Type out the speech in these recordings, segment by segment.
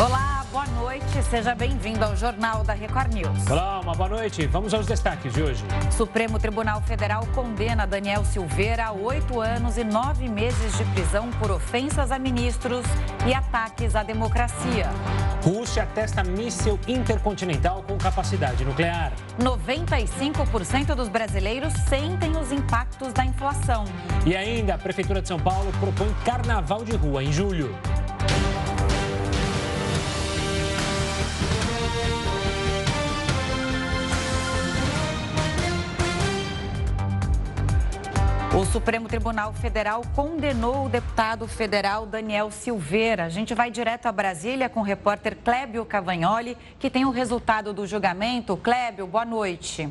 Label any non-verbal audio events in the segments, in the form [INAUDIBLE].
Olá, boa noite. Seja bem-vindo ao Jornal da Record News. Olá, uma boa noite. Vamos aos destaques de hoje. Supremo Tribunal Federal condena Daniel Silveira a oito anos e nove meses de prisão por ofensas a ministros e ataques à democracia. Rússia testa míssil intercontinental com capacidade nuclear. 95% dos brasileiros sentem os impactos da inflação. E ainda, a Prefeitura de São Paulo propõe carnaval de rua em julho. O Supremo Tribunal Federal condenou o deputado federal Daniel Silveira. A gente vai direto a Brasília com o repórter Clébio Cavagnoli, que tem o resultado do julgamento. Clébio, boa noite.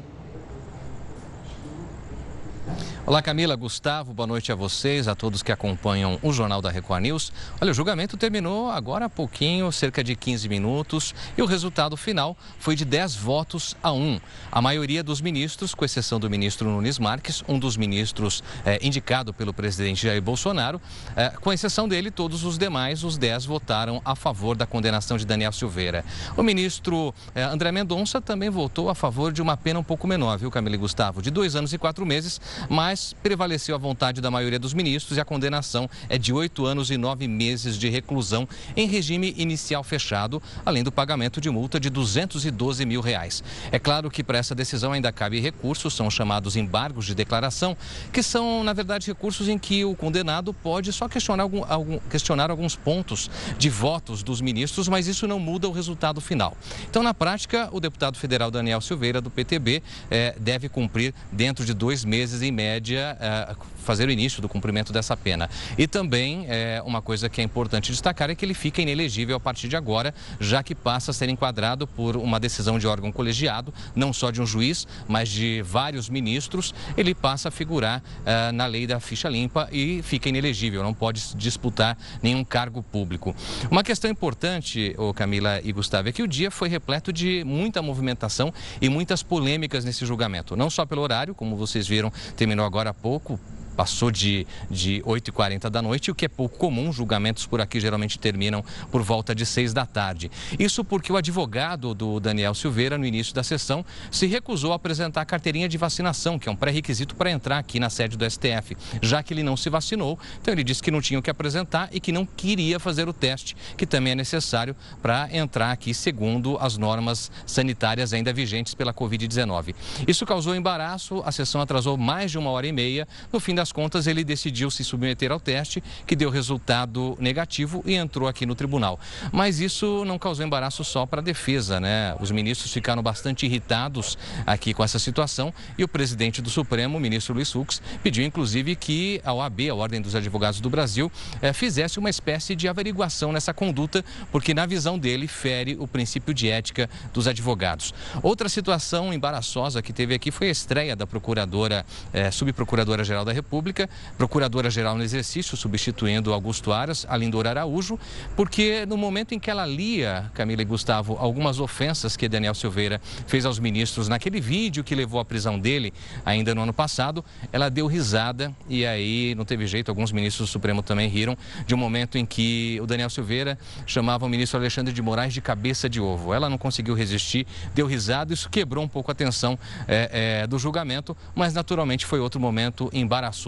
Olá, Camila, Gustavo, boa noite a vocês, a todos que acompanham o Jornal da Record News. Olha, o julgamento terminou agora há pouquinho, cerca de 15 minutos, e o resultado final foi de 10 votos a 1. A maioria dos ministros, com exceção do ministro Nunes Marques, um dos ministros é, indicado pelo presidente Jair Bolsonaro, é, com exceção dele, todos os demais, os 10 votaram a favor da condenação de Daniel Silveira. O ministro é, André Mendonça também votou a favor de uma pena um pouco menor, viu, Camila e Gustavo? De dois anos e quatro meses, mas mas prevaleceu a vontade da maioria dos ministros e a condenação é de oito anos e nove meses de reclusão em regime inicial fechado, além do pagamento de multa de 212 mil reais. É claro que para essa decisão ainda cabe recursos, são chamados embargos de declaração, que são, na verdade, recursos em que o condenado pode só questionar, algum, algum, questionar alguns pontos de votos dos ministros, mas isso não muda o resultado final. Então, na prática, o deputado federal Daniel Silveira, do PTB, eh, deve cumprir dentro de dois meses, em média, é, fazer o início do cumprimento dessa pena. E também, é, uma coisa que é importante destacar é que ele fica inelegível a partir de agora, já que passa a ser enquadrado por uma decisão de órgão colegiado, não só de um juiz, mas de vários ministros. Ele passa a figurar é, na lei da ficha limpa e fica inelegível, não pode disputar nenhum cargo público. Uma questão importante, oh, Camila e Gustavo, é que o dia foi repleto de muita movimentação e muitas polêmicas nesse julgamento. Não só pelo horário, como vocês viram, terminou agora há pouco, passou de, de 8h40 da noite, o que é pouco comum. Julgamentos por aqui geralmente terminam por volta de 6 da tarde. Isso porque o advogado do Daniel Silveira, no início da sessão, se recusou a apresentar a carteirinha de vacinação, que é um pré-requisito para entrar aqui na sede do STF, já que ele não se vacinou. Então ele disse que não tinha o que apresentar e que não queria fazer o teste, que também é necessário para entrar aqui segundo as normas sanitárias ainda vigentes pela Covid-19. Isso causou embaraço, a sessão atrasou mais de uma hora e meia. No fim das das contas, ele decidiu se submeter ao teste, que deu resultado negativo e entrou aqui no tribunal. Mas isso não causou embaraço só para a defesa, né? Os ministros ficaram bastante irritados aqui com essa situação e o presidente do Supremo, o ministro Luiz Fux, pediu inclusive que a OAB, a Ordem dos Advogados do Brasil, eh, fizesse uma espécie de averiguação nessa conduta, porque na visão dele fere o princípio de ética dos advogados. Outra situação embaraçosa que teve aqui foi a estreia da procuradora, eh, subprocuradora-geral da República, República, procuradora-geral no exercício, substituindo Augusto Aras, a Lindor Araújo, porque no momento em que ela lia, Camila e Gustavo, algumas ofensas que Daniel Silveira fez aos ministros naquele vídeo que levou à prisão dele ainda no ano passado, ela deu risada e aí não teve jeito, alguns ministros do Supremo também riram, de um momento em que o Daniel Silveira chamava o ministro Alexandre de Moraes de cabeça de ovo. Ela não conseguiu resistir, deu risada, isso quebrou um pouco a tensão é, é, do julgamento, mas naturalmente foi outro momento embaraçoso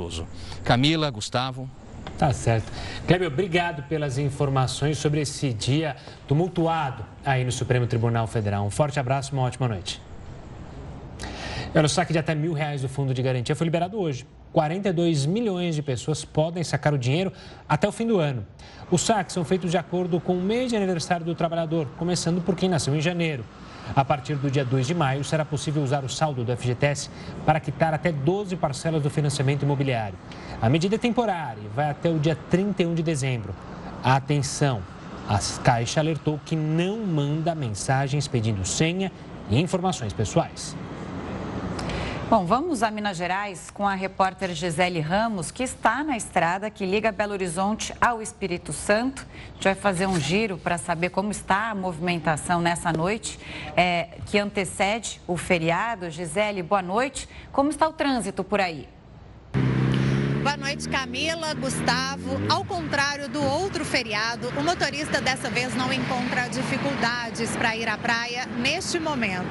Camila, Gustavo. Tá certo. Kleber, obrigado pelas informações sobre esse dia tumultuado aí no Supremo Tribunal Federal. Um forte abraço, uma ótima noite. O saque de até mil reais do Fundo de Garantia foi liberado hoje. 42 milhões de pessoas podem sacar o dinheiro até o fim do ano. Os saques são feitos de acordo com o mês de aniversário do trabalhador, começando por quem nasceu em janeiro. A partir do dia 2 de maio, será possível usar o saldo do FGTS para quitar até 12 parcelas do financiamento imobiliário. A medida é temporária e vai até o dia 31 de dezembro. Atenção! A Caixa alertou que não manda mensagens pedindo senha e informações pessoais. Bom, vamos a Minas Gerais com a repórter Gisele Ramos, que está na estrada que liga Belo Horizonte ao Espírito Santo. A gente vai fazer um giro para saber como está a movimentação nessa noite é, que antecede o feriado. Gisele, boa noite. Como está o trânsito por aí? Boa noite, Camila, Gustavo. Ao contrário do outro feriado, o motorista dessa vez não encontra dificuldades para ir à praia neste momento.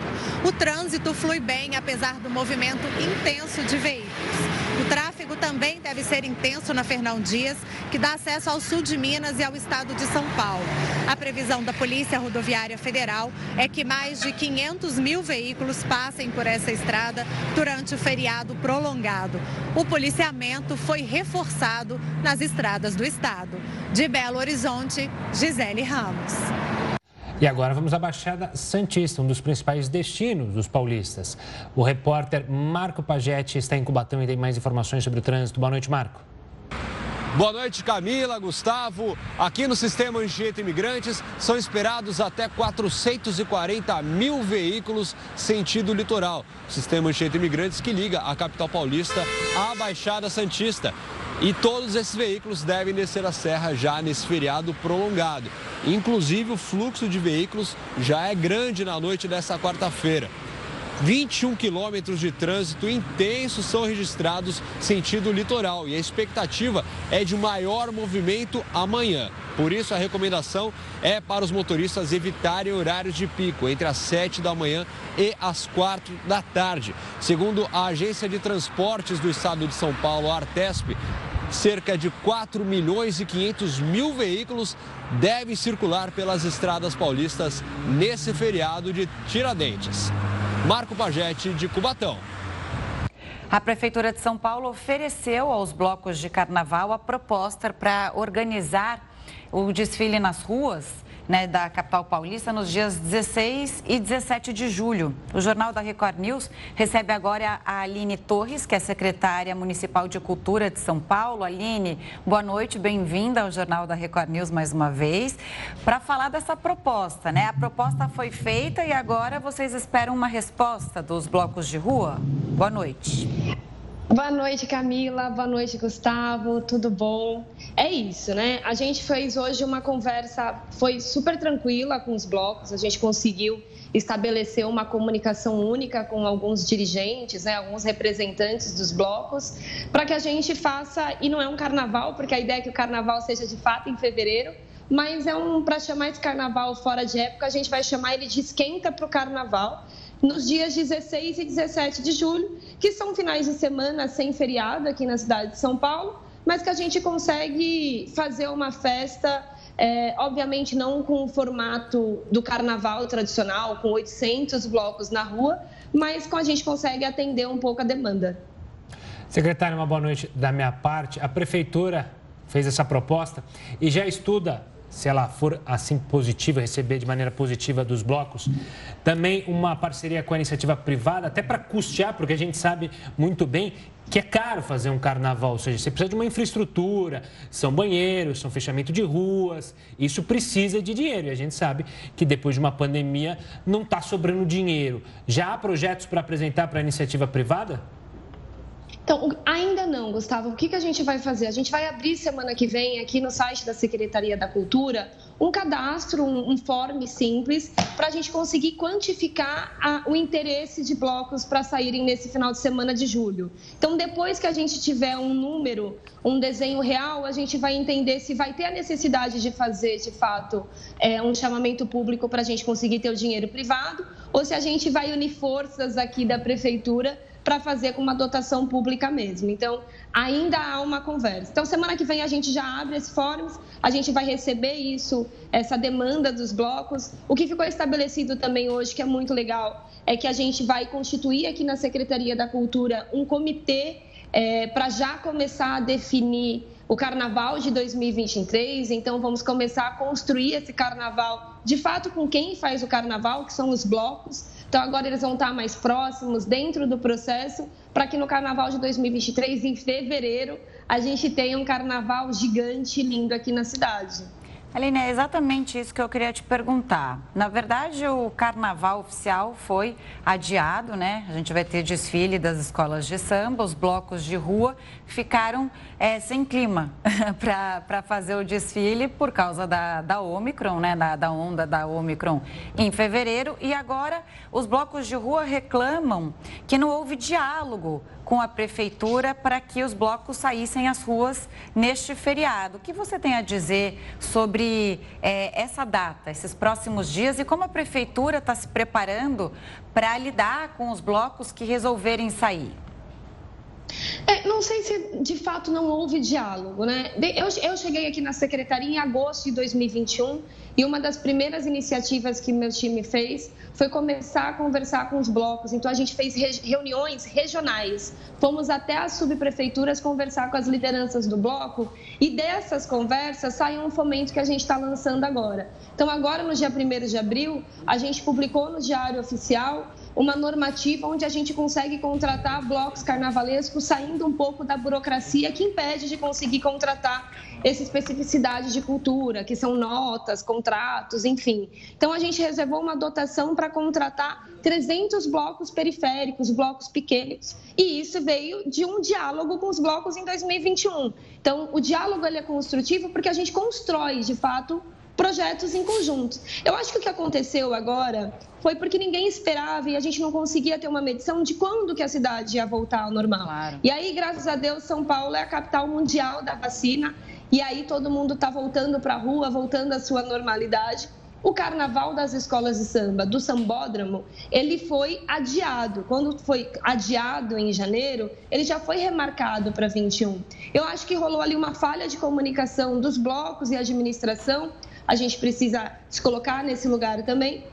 O trânsito flui bem, apesar do movimento intenso de veículos. O tráfego também deve ser intenso na Fernão Dias, que dá acesso ao sul de Minas e ao estado de São Paulo. A previsão da Polícia Rodoviária Federal é que mais de 500 mil veículos passem por essa estrada durante o feriado prolongado. O policiamento foi reforçado nas estradas do estado. De Belo Horizonte, Gisele Ramos. E agora vamos à Baixada Santista, um dos principais destinos dos paulistas. O repórter Marco Pagetti está em Cubatão e tem mais informações sobre o trânsito. Boa noite, Marco. Boa noite, Camila, Gustavo. Aqui no Sistema Anchieta Imigrantes são esperados até 440 mil veículos sentido litoral. O Sistema Anchieta Imigrantes que liga a capital paulista à Baixada Santista. E todos esses veículos devem descer a serra já nesse feriado prolongado. Inclusive, o fluxo de veículos já é grande na noite dessa quarta-feira. 21 quilômetros de trânsito intenso são registrados sentido litoral e a expectativa é de maior movimento amanhã. Por isso, a recomendação é para os motoristas evitarem horários de pico entre as 7 da manhã e as 4 da tarde. Segundo a Agência de Transportes do Estado de São Paulo, a Artesp, cerca de 4 milhões e 500 mil veículos devem circular pelas estradas paulistas nesse feriado de Tiradentes. Marco Pagetti, de Cubatão. A Prefeitura de São Paulo ofereceu aos blocos de carnaval a proposta para organizar o desfile nas ruas né, da capital paulista nos dias 16 e 17 de julho. O Jornal da Record News recebe agora a Aline Torres, que é secretária municipal de Cultura de São Paulo. Aline, boa noite, bem-vinda ao Jornal da Record News mais uma vez, para falar dessa proposta. Né? A proposta foi feita e agora vocês esperam uma resposta dos blocos de rua? Boa noite. Boa noite, Camila. Boa noite, Gustavo. Tudo bom? É isso, né? A gente fez hoje uma conversa, foi super tranquila com os blocos. A gente conseguiu estabelecer uma comunicação única com alguns dirigentes, né, alguns representantes dos blocos, para que a gente faça, e não é um carnaval, porque a ideia é que o carnaval seja de fato em fevereiro, mas é um para chamar esse carnaval fora de época, a gente vai chamar ele de esquenta para o carnaval nos dias 16 e 17 de julho, que são finais de semana sem feriado aqui na cidade de São Paulo, mas que a gente consegue fazer uma festa, é, obviamente não com o formato do carnaval tradicional, com 800 blocos na rua, mas com a gente consegue atender um pouco a demanda. Secretário, uma boa noite da minha parte. A prefeitura fez essa proposta e já estuda se ela for assim positiva, receber de maneira positiva dos blocos, também uma parceria com a iniciativa privada, até para custear, porque a gente sabe muito bem que é caro fazer um carnaval, ou seja, você precisa de uma infraestrutura, são banheiros, são fechamento de ruas, isso precisa de dinheiro e a gente sabe que depois de uma pandemia não está sobrando dinheiro. Já há projetos para apresentar para a iniciativa privada? Então, ainda não, Gustavo. O que, que a gente vai fazer? A gente vai abrir semana que vem, aqui no site da Secretaria da Cultura, um cadastro, um, um form simples, para a gente conseguir quantificar a, o interesse de blocos para saírem nesse final de semana de julho. Então, depois que a gente tiver um número, um desenho real, a gente vai entender se vai ter a necessidade de fazer, de fato, é, um chamamento público para a gente conseguir ter o dinheiro privado, ou se a gente vai unir forças aqui da Prefeitura para fazer com uma dotação pública mesmo. Então, ainda há uma conversa. Então, semana que vem a gente já abre esse fórum, a gente vai receber isso, essa demanda dos blocos. O que ficou estabelecido também hoje, que é muito legal, é que a gente vai constituir aqui na Secretaria da Cultura um comitê é, para já começar a definir o carnaval de 2023. Então, vamos começar a construir esse carnaval de fato com quem faz o carnaval, que são os blocos então, agora eles vão estar mais próximos dentro do processo, para que no carnaval de 2023, em fevereiro, a gente tenha um carnaval gigante lindo aqui na cidade. Aline, é exatamente isso que eu queria te perguntar. Na verdade, o carnaval oficial foi adiado, né? A gente vai ter desfile das escolas de samba, os blocos de rua ficaram é, sem clima [LAUGHS] para fazer o desfile por causa da, da Omicron, né? Da, da onda da Omicron em fevereiro. E agora os blocos de rua reclamam que não houve diálogo com a prefeitura para que os blocos saíssem às ruas neste feriado. O que você tem a dizer sobre é, essa data, esses próximos dias e como a prefeitura está se preparando para lidar com os blocos que resolverem sair? É, não sei se de fato não houve diálogo, né? Eu, eu cheguei aqui na secretaria em agosto de 2021 e uma das primeiras iniciativas que meu time fez foi começar a conversar com os blocos. Então, a gente fez reuniões regionais. Fomos até as subprefeituras conversar com as lideranças do bloco e dessas conversas saiu um fomento que a gente está lançando agora. Então, agora, no dia 1 de abril, a gente publicou no Diário Oficial uma normativa onde a gente consegue contratar blocos carnavalescos saindo um pouco da burocracia que impede de conseguir contratar essa especificidade de cultura, que são notas, contratos, enfim. Então, a gente reservou uma dotação para contratar 300 blocos periféricos, blocos pequenos. E isso veio de um diálogo com os blocos em 2021. Então, o diálogo ele é construtivo porque a gente constrói, de fato, projetos em conjunto. Eu acho que o que aconteceu agora foi porque ninguém esperava e a gente não conseguia ter uma medição de quando que a cidade ia voltar ao normal. Claro. E aí, graças a Deus, São Paulo é a capital mundial da vacina e aí todo mundo está voltando para a rua, voltando à sua normalidade. O carnaval das escolas de samba, do sambódromo, ele foi adiado. Quando foi adiado em janeiro, ele já foi remarcado para 21. Eu acho que rolou ali uma falha de comunicação dos blocos e administração a gente precisa se colocar nesse lugar também.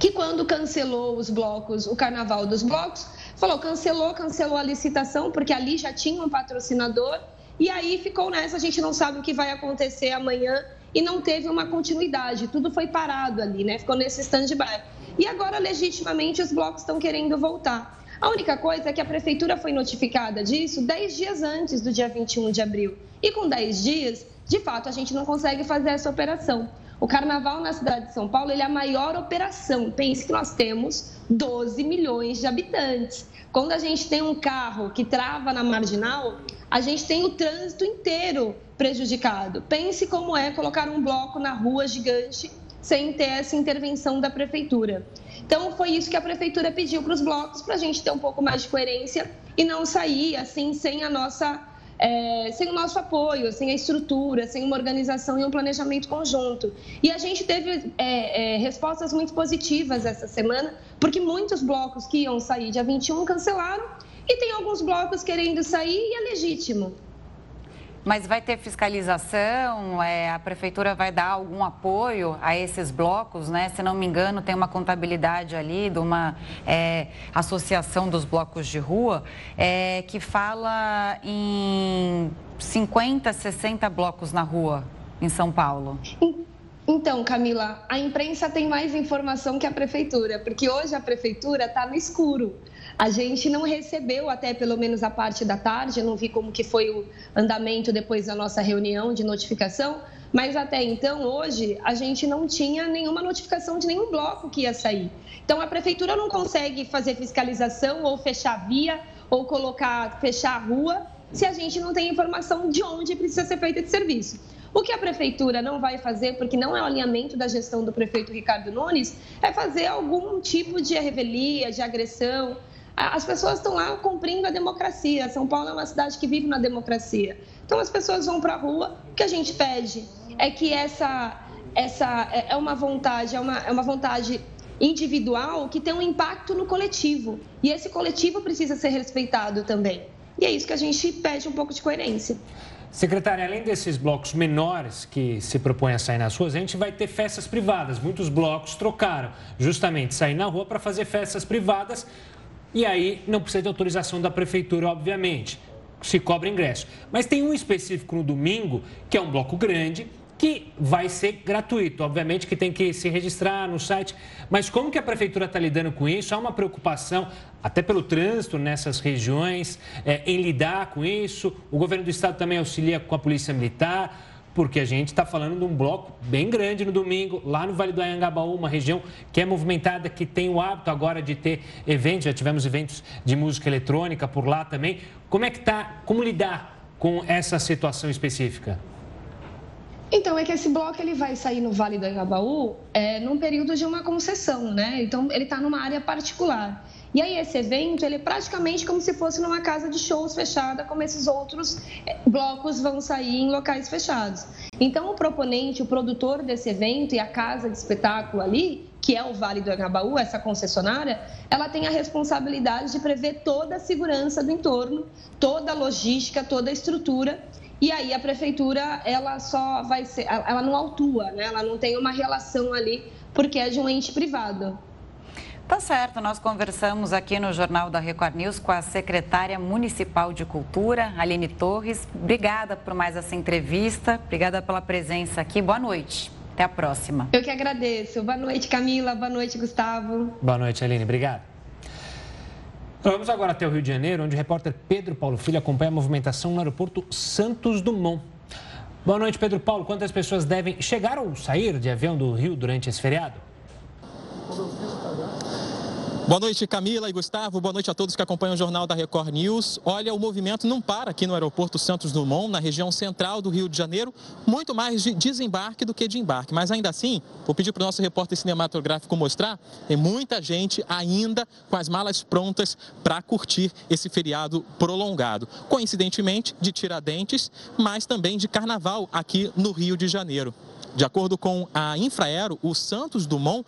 Que quando cancelou os blocos, o carnaval dos blocos, falou, cancelou, cancelou a licitação, porque ali já tinha um patrocinador, e aí ficou nessa, a gente não sabe o que vai acontecer amanhã e não teve uma continuidade, tudo foi parado ali, né? Ficou nesse stand-by. E agora, legitimamente, os blocos estão querendo voltar. A única coisa é que a prefeitura foi notificada disso 10 dias antes do dia 21 de abril. E com 10 dias, de fato, a gente não consegue fazer essa operação. O carnaval na cidade de São Paulo é a maior operação. Pense que nós temos 12 milhões de habitantes. Quando a gente tem um carro que trava na marginal, a gente tem o trânsito inteiro prejudicado. Pense como é colocar um bloco na rua gigante sem ter essa intervenção da prefeitura. Então, foi isso que a prefeitura pediu para os blocos, para a gente ter um pouco mais de coerência e não sair assim sem a nossa é, sem o nosso apoio, sem a estrutura, sem uma organização e um planejamento conjunto. E a gente teve é, é, respostas muito positivas essa semana, porque muitos blocos que iam sair dia 21 cancelaram e tem alguns blocos querendo sair e é legítimo. Mas vai ter fiscalização? É, a prefeitura vai dar algum apoio a esses blocos, né? Se não me engano, tem uma contabilidade ali de uma é, associação dos blocos de rua é, que fala em 50, 60 blocos na rua em São Paulo. Então, Camila, a imprensa tem mais informação que a prefeitura, porque hoje a prefeitura está no escuro. A gente não recebeu até pelo menos a parte da tarde, não vi como que foi o andamento depois da nossa reunião de notificação, mas até então, hoje, a gente não tinha nenhuma notificação de nenhum bloco que ia sair. Então, a prefeitura não consegue fazer fiscalização ou fechar via ou colocar, fechar a rua, se a gente não tem informação de onde precisa ser feito esse serviço. O que a prefeitura não vai fazer, porque não é o alinhamento da gestão do prefeito Ricardo Nunes, é fazer algum tipo de revelia, de agressão, as pessoas estão lá cumprindo a democracia. São Paulo é uma cidade que vive na democracia. Então as pessoas vão para a rua. O que a gente pede é que essa, essa é, é uma vontade, é uma, é uma vontade individual que tem um impacto no coletivo. E esse coletivo precisa ser respeitado também. E é isso que a gente pede um pouco de coerência. Secretária, além desses blocos menores que se propõem a sair nas ruas, a gente vai ter festas privadas. Muitos blocos trocaram justamente sair na rua para fazer festas privadas e aí não precisa de autorização da prefeitura, obviamente. Se cobra ingresso. Mas tem um específico no domingo, que é um bloco grande, que vai ser gratuito. Obviamente que tem que se registrar no site. Mas como que a prefeitura está lidando com isso? Há uma preocupação, até pelo trânsito nessas regiões, é, em lidar com isso. O governo do estado também auxilia com a polícia militar. Porque a gente está falando de um bloco bem grande no domingo, lá no Vale do Anhangabaú, uma região que é movimentada, que tem o hábito agora de ter eventos, já tivemos eventos de música eletrônica por lá também. Como é que está, como lidar com essa situação específica? Então, é que esse bloco ele vai sair no Vale do Anhangabaú é, num período de uma concessão, né? Então, ele está numa área particular. E aí esse evento, ele é praticamente como se fosse numa casa de shows fechada, como esses outros eh, blocos vão sair em locais fechados. Então o proponente, o produtor desse evento e a casa de espetáculo ali, que é o Vale do Angabaú, essa concessionária, ela tem a responsabilidade de prever toda a segurança do entorno, toda a logística, toda a estrutura e aí a prefeitura ela só vai ser, ela não autua, né? Ela não tem uma relação ali porque é de um ente privado. Tá certo, nós conversamos aqui no Jornal da Record News com a secretária municipal de Cultura, Aline Torres. Obrigada por mais essa entrevista, obrigada pela presença aqui. Boa noite. Até a próxima. Eu que agradeço. Boa noite, Camila. Boa noite, Gustavo. Boa noite, Aline. Obrigado. Vamos agora até o Rio de Janeiro, onde o repórter Pedro Paulo Filho acompanha a movimentação no aeroporto Santos Dumont. Boa noite, Pedro Paulo. Quantas pessoas devem chegar ou sair de avião do Rio durante esse feriado? Boa noite, Camila e Gustavo. Boa noite a todos que acompanham o Jornal da Record News. Olha, o movimento não para aqui no aeroporto Santos Dumont, na região central do Rio de Janeiro. Muito mais de desembarque do que de embarque. Mas ainda assim, vou pedir para o nosso repórter cinematográfico mostrar, tem muita gente ainda com as malas prontas para curtir esse feriado prolongado. Coincidentemente, de Tiradentes, mas também de Carnaval aqui no Rio de Janeiro. De acordo com a Infraero, o Santos Dumont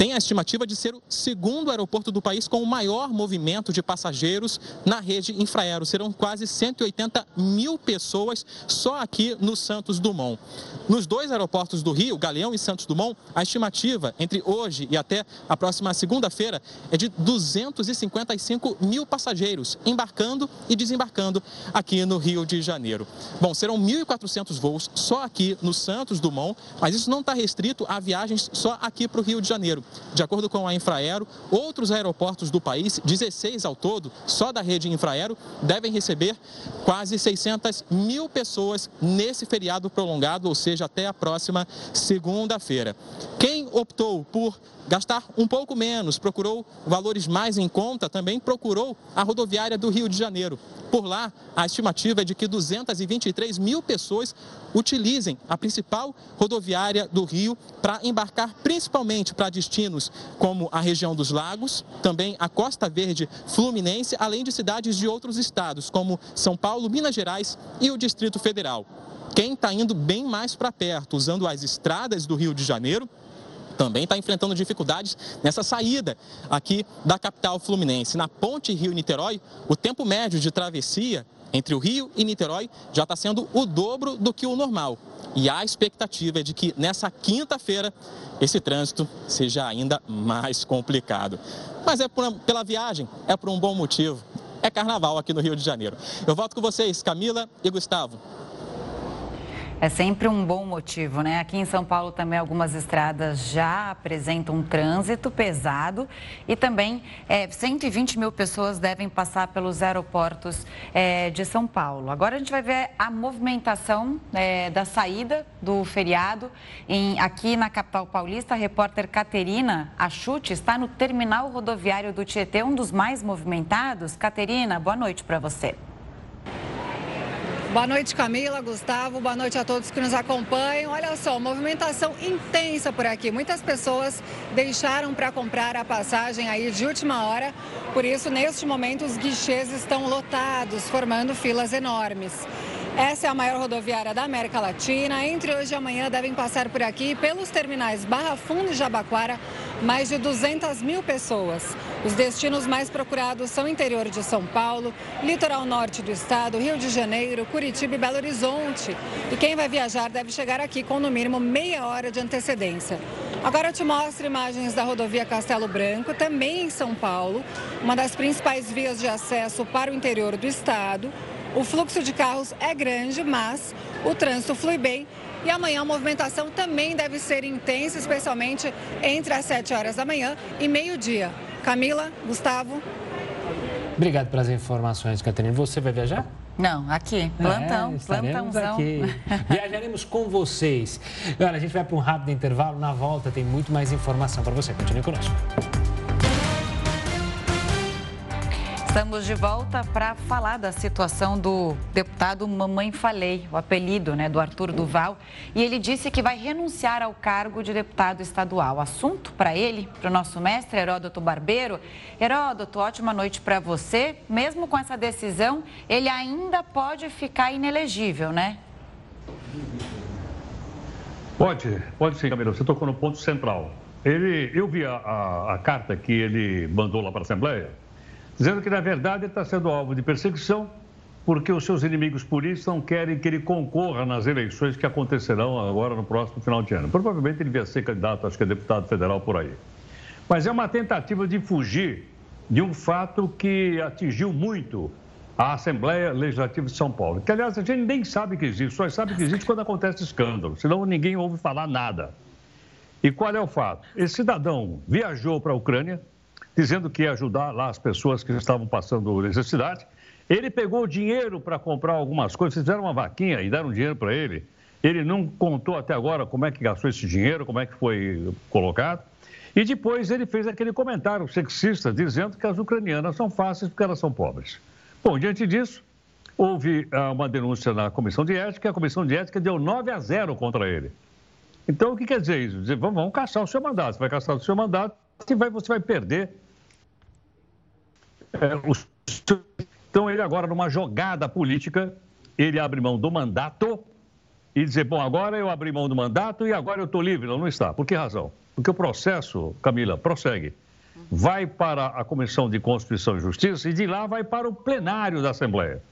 tem a estimativa de ser o segundo aeroporto do país com o maior movimento de passageiros na rede Infraero. Serão quase 180 mil pessoas só aqui no Santos Dumont. Nos dois aeroportos do Rio, Galeão e Santos Dumont, a estimativa entre hoje e até a próxima segunda-feira é de 255 mil passageiros embarcando e desembarcando aqui no Rio de Janeiro. Bom, serão 1.400 voos só aqui no Santos Dumont, mas isso não está restrito a viagens só aqui para o Rio de Janeiro. De acordo com a Infraero, outros aeroportos do país, 16 ao todo, só da rede Infraero, devem receber quase 600 mil pessoas nesse feriado prolongado, ou seja, até a próxima segunda-feira. Quem optou por gastar um pouco menos, procurou valores mais em conta, também procurou a rodoviária do Rio de Janeiro. Por lá, a estimativa é de que 223 mil pessoas utilizem a principal rodoviária do Rio para embarcar principalmente para destinos como a região dos lagos, também a Costa Verde Fluminense, além de cidades de outros estados, como São Paulo, Minas Gerais e o Distrito Federal. Quem está indo bem mais para perto, usando as estradas do Rio de Janeiro, também está enfrentando dificuldades nessa saída aqui da capital fluminense. Na ponte Rio-Niterói, o tempo médio de travessia entre o Rio e Niterói já está sendo o dobro do que o normal. E a expectativa é de que nessa quinta-feira esse trânsito seja ainda mais complicado. Mas é por, pela viagem, é por um bom motivo. É carnaval aqui no Rio de Janeiro. Eu volto com vocês, Camila e Gustavo. É sempre um bom motivo, né? Aqui em São Paulo também algumas estradas já apresentam um trânsito pesado e também é, 120 mil pessoas devem passar pelos aeroportos é, de São Paulo. Agora a gente vai ver a movimentação é, da saída do feriado em, aqui na capital paulista. A repórter Caterina Achute está no terminal rodoviário do Tietê, um dos mais movimentados. Caterina, boa noite para você. Boa noite, Camila, Gustavo. Boa noite a todos que nos acompanham. Olha só, movimentação intensa por aqui. Muitas pessoas deixaram para comprar a passagem aí de última hora. Por isso, neste momento, os guichês estão lotados, formando filas enormes. Essa é a maior rodoviária da América Latina. Entre hoje e amanhã devem passar por aqui, pelos terminais Barra Funda e Jabaquara, mais de 200 mil pessoas. Os destinos mais procurados são interior de São Paulo, litoral norte do estado, Rio de Janeiro, Curitiba e Belo Horizonte. E quem vai viajar deve chegar aqui com no mínimo meia hora de antecedência. Agora eu te mostro imagens da rodovia Castelo Branco, também em São Paulo, uma das principais vias de acesso para o interior do estado. O fluxo de carros é grande, mas o trânsito flui bem e amanhã a movimentação também deve ser intensa, especialmente entre as 7 horas da manhã e meio-dia. Camila, Gustavo. Obrigado pelas informações, Catarina. Você vai viajar? Não, aqui, plantão, é, plantãozão. aqui. [LAUGHS] Viajaremos com vocês. Olha, a gente vai para um rápido intervalo. Na volta tem muito mais informação para você. Continue conosco. Estamos de volta para falar da situação do deputado Mamãe Falei, o apelido né, do Arthur Duval. E ele disse que vai renunciar ao cargo de deputado estadual. Assunto para ele, para o nosso mestre Heródoto Barbeiro. Heródoto, ótima noite para você. Mesmo com essa decisão, ele ainda pode ficar inelegível, né? Pode, pode sim, Camila. Você tocou no ponto central. Ele, eu vi a, a, a carta que ele mandou lá para a Assembleia dizendo que, na verdade, ele está sendo alvo de perseguição porque os seus inimigos políticos não querem que ele concorra nas eleições que acontecerão agora no próximo final de ano. Provavelmente ele vai ser candidato, acho que é deputado federal por aí. Mas é uma tentativa de fugir de um fato que atingiu muito a Assembleia Legislativa de São Paulo. Que, aliás, a gente nem sabe que existe, só sabe que existe quando acontece escândalo, senão ninguém ouve falar nada. E qual é o fato? Esse cidadão viajou para a Ucrânia, dizendo que ia ajudar lá as pessoas que estavam passando necessidade. Ele pegou dinheiro para comprar algumas coisas, fizeram uma vaquinha e deram dinheiro para ele. Ele não contou até agora como é que gastou esse dinheiro, como é que foi colocado. E depois ele fez aquele comentário sexista dizendo que as ucranianas são fáceis porque elas são pobres. Bom, diante disso, houve ah, uma denúncia na comissão de ética e a comissão de ética deu 9 a 0 contra ele. Então, o que quer dizer isso? Dizer, vamos, vamos caçar o seu mandato. Você vai caçar o seu mandato e vai, você vai perder é. Então, ele agora, numa jogada política, ele abre mão do mandato e dizer, bom, agora eu abri mão do mandato e agora eu estou livre. Não, não está. Por que razão? Porque o processo, Camila, prossegue. Vai para a Comissão de Constituição e Justiça e de lá vai para o plenário da Assembleia.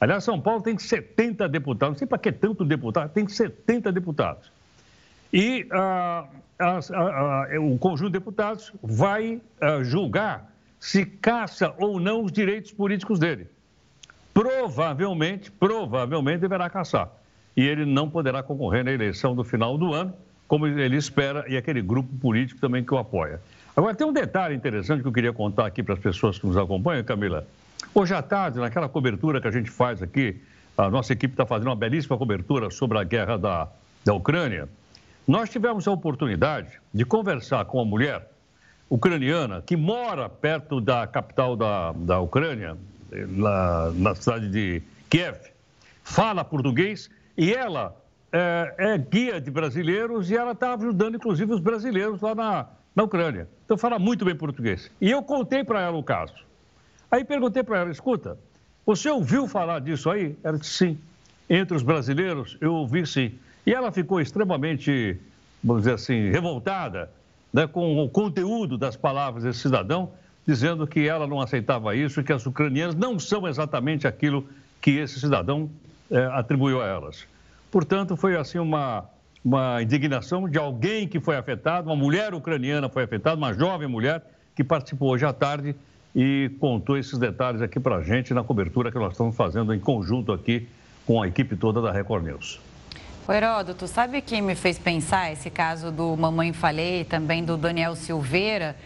Aliás, São Paulo tem 70 deputados. Não sei para que tanto deputado, tem 70 deputados. E ah, o conjunto de deputados vai ah, julgar se caça ou não os direitos políticos dele. Provavelmente, provavelmente deverá caçar. E ele não poderá concorrer na eleição do final do ano, como ele espera, e aquele grupo político também que o apoia. Agora, tem um detalhe interessante que eu queria contar aqui para as pessoas que nos acompanham, Camila. Hoje à tarde, naquela cobertura que a gente faz aqui, a nossa equipe está fazendo uma belíssima cobertura sobre a guerra da, da Ucrânia. Nós tivemos a oportunidade de conversar com uma mulher ucraniana que mora perto da capital da, da Ucrânia, na, na cidade de Kiev, fala português e ela é, é guia de brasileiros e ela está ajudando, inclusive, os brasileiros lá na, na Ucrânia. Então, fala muito bem português. E eu contei para ela o caso. Aí perguntei para ela: escuta, você ouviu falar disso aí? Ela disse sim. Entre os brasileiros, eu ouvi sim. E ela ficou extremamente, vamos dizer assim, revoltada né, com o conteúdo das palavras desse cidadão, dizendo que ela não aceitava isso e que as ucranianas não são exatamente aquilo que esse cidadão é, atribuiu a elas. Portanto, foi assim uma, uma indignação de alguém que foi afetado, uma mulher ucraniana foi afetada, uma jovem mulher que participou hoje à tarde e contou esses detalhes aqui para a gente na cobertura que nós estamos fazendo em conjunto aqui com a equipe toda da Record News. O Heródoto, sabe quem me fez pensar esse caso do Mamãe Falei, também do Daniel Silveira?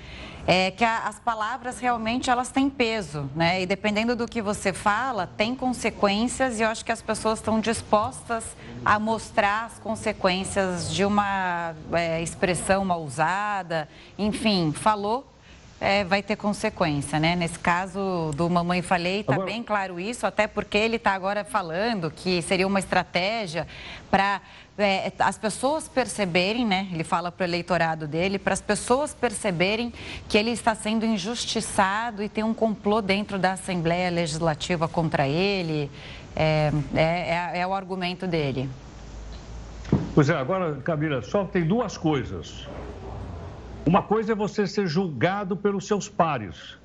É que a, as palavras realmente elas têm peso, né? E dependendo do que você fala, tem consequências e eu acho que as pessoas estão dispostas a mostrar as consequências de uma é, expressão mal usada. Enfim, falou, é, vai ter consequência, né? Nesse caso do Mamãe Falei, está bem claro isso, até porque ele está agora falando que seria uma estratégia para é, as pessoas perceberem, né? Ele fala para o eleitorado dele, para as pessoas perceberem que ele está sendo injustiçado e tem um complô dentro da Assembleia Legislativa contra ele. É, é, é, é o argumento dele. Pois é, agora, Camila, só tem duas coisas. Uma coisa é você ser julgado pelos seus pares.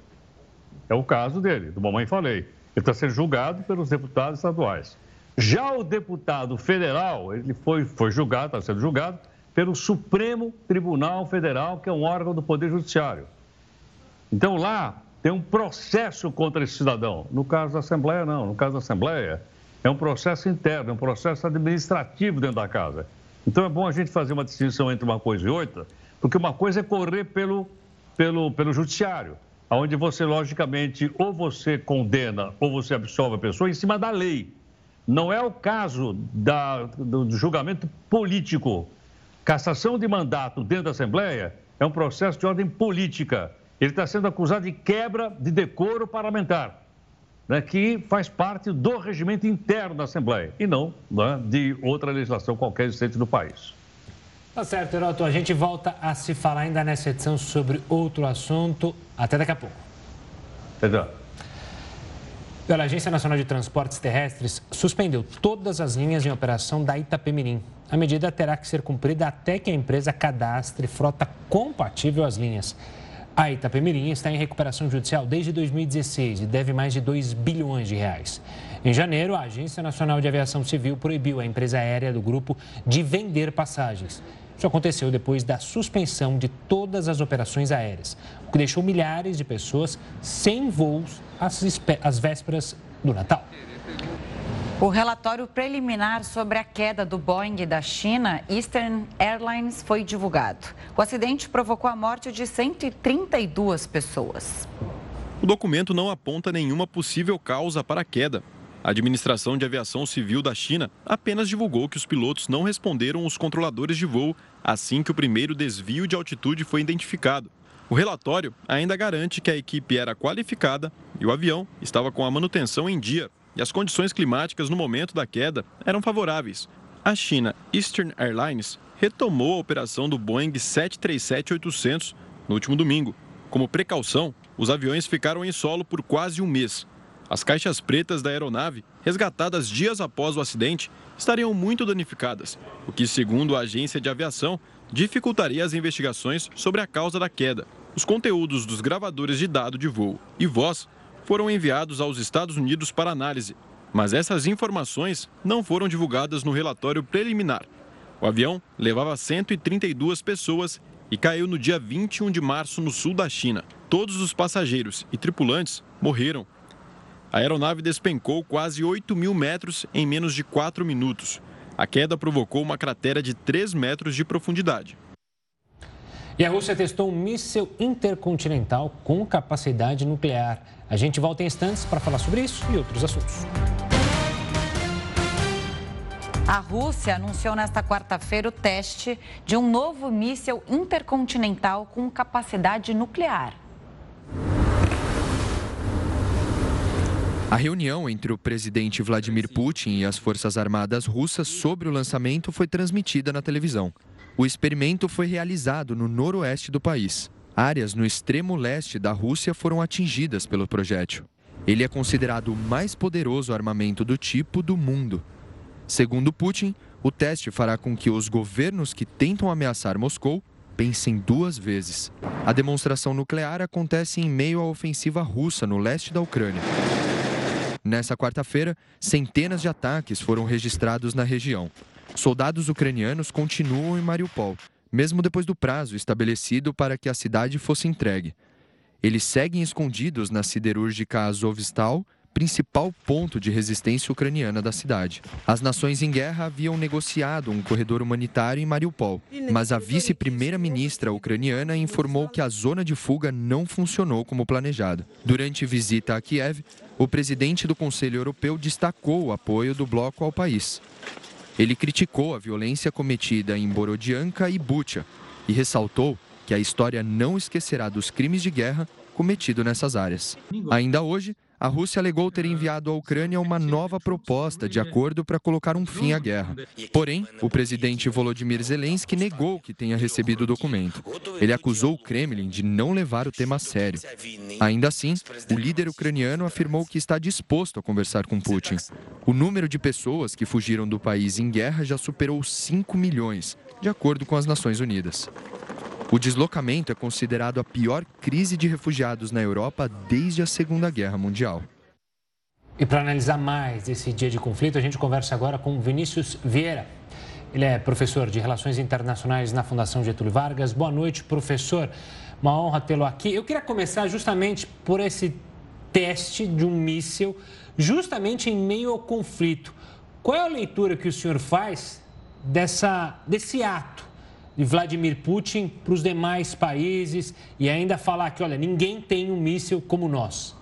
É o caso dele, do Mamãe Falei. Ele está sendo julgado pelos deputados estaduais. Já o deputado federal, ele foi, foi julgado, está sendo julgado pelo Supremo Tribunal Federal, que é um órgão do Poder Judiciário. Então lá tem um processo contra esse cidadão. No caso da Assembleia, não. No caso da Assembleia, é um processo interno, é um processo administrativo dentro da casa. Então é bom a gente fazer uma distinção entre uma coisa e outra, porque uma coisa é correr pelo, pelo, pelo judiciário onde você, logicamente, ou você condena ou você absolve a pessoa em cima da lei. Não é o caso da, do julgamento político. Cassação de mandato dentro da Assembleia é um processo de ordem política. Ele está sendo acusado de quebra de decoro parlamentar, né, que faz parte do regimento interno da Assembleia e não né, de outra legislação qualquer existente no país. Tá certo, Heroto. A gente volta a se falar ainda nessa edição sobre outro assunto. Até daqui a pouco. Já. A Agência Nacional de Transportes Terrestres suspendeu todas as linhas em operação da Itapemirim. A medida terá que ser cumprida até que a empresa cadastre frota compatível às linhas. A Itapemirim está em recuperação judicial desde 2016 e deve mais de 2 bilhões de reais. Em janeiro, a Agência Nacional de Aviação Civil proibiu a empresa aérea do grupo de vender passagens. Isso aconteceu depois da suspensão de todas as operações aéreas, o que deixou milhares de pessoas sem voos às, vésperas do Natal. O relatório preliminar sobre a queda do Boeing da China, Eastern Airlines, foi divulgado. O acidente provocou a morte de 132 pessoas. O documento não aponta nenhuma possível causa para a queda. A Administração de Aviação Civil da China apenas divulgou que os pilotos não responderam os controladores de voo assim que o primeiro desvio de altitude foi identificado. O relatório ainda garante que a equipe era qualificada e o avião estava com a manutenção em dia e as condições climáticas no momento da queda eram favoráveis. A China Eastern Airlines retomou a operação do Boeing 737-800 no último domingo. Como precaução, os aviões ficaram em solo por quase um mês as caixas pretas da aeronave, resgatadas dias após o acidente, estariam muito danificadas, o que, segundo a agência de aviação, dificultaria as investigações sobre a causa da queda. Os conteúdos dos gravadores de dado de voo e voz foram enviados aos Estados Unidos para análise, mas essas informações não foram divulgadas no relatório preliminar. O avião levava 132 pessoas e caiu no dia 21 de março no sul da China. Todos os passageiros e tripulantes morreram a aeronave despencou quase 8 mil metros em menos de 4 minutos. A queda provocou uma cratera de 3 metros de profundidade. E a Rússia testou um míssil intercontinental com capacidade nuclear. A gente volta em instantes para falar sobre isso e outros assuntos. A Rússia anunciou nesta quarta-feira o teste de um novo míssil intercontinental com capacidade nuclear. A reunião entre o presidente Vladimir Putin e as Forças Armadas russas sobre o lançamento foi transmitida na televisão. O experimento foi realizado no noroeste do país. Áreas no extremo leste da Rússia foram atingidas pelo projétil. Ele é considerado o mais poderoso armamento do tipo do mundo. Segundo Putin, o teste fará com que os governos que tentam ameaçar Moscou pensem duas vezes. A demonstração nuclear acontece em meio à ofensiva russa no leste da Ucrânia. Nessa quarta-feira, centenas de ataques foram registrados na região. Soldados ucranianos continuam em Mariupol, mesmo depois do prazo estabelecido para que a cidade fosse entregue. Eles seguem escondidos na siderúrgica Azovstal principal ponto de resistência ucraniana da cidade. As nações em guerra haviam negociado um corredor humanitário em Mariupol, mas a vice-primeira-ministra ucraniana informou que a zona de fuga não funcionou como planejado. Durante visita a Kiev, o presidente do Conselho Europeu destacou o apoio do bloco ao país. Ele criticou a violência cometida em Borodianka e Bucha e ressaltou que a história não esquecerá dos crimes de guerra cometidos nessas áreas. Ainda hoje, a Rússia alegou ter enviado à Ucrânia uma nova proposta de acordo para colocar um fim à guerra. Porém, o presidente Volodymyr Zelensky negou que tenha recebido o documento. Ele acusou o Kremlin de não levar o tema a sério. Ainda assim, o líder ucraniano afirmou que está disposto a conversar com Putin. O número de pessoas que fugiram do país em guerra já superou 5 milhões, de acordo com as Nações Unidas. O deslocamento é considerado a pior crise de refugiados na Europa desde a Segunda Guerra Mundial. E para analisar mais esse dia de conflito, a gente conversa agora com Vinícius Vieira. Ele é professor de Relações Internacionais na Fundação Getúlio Vargas. Boa noite, professor. Uma honra tê-lo aqui. Eu queria começar justamente por esse teste de um míssil, justamente em meio ao conflito. Qual é a leitura que o senhor faz dessa, desse ato de Vladimir Putin para os demais países e ainda falar que, olha, ninguém tem um míssil como nós?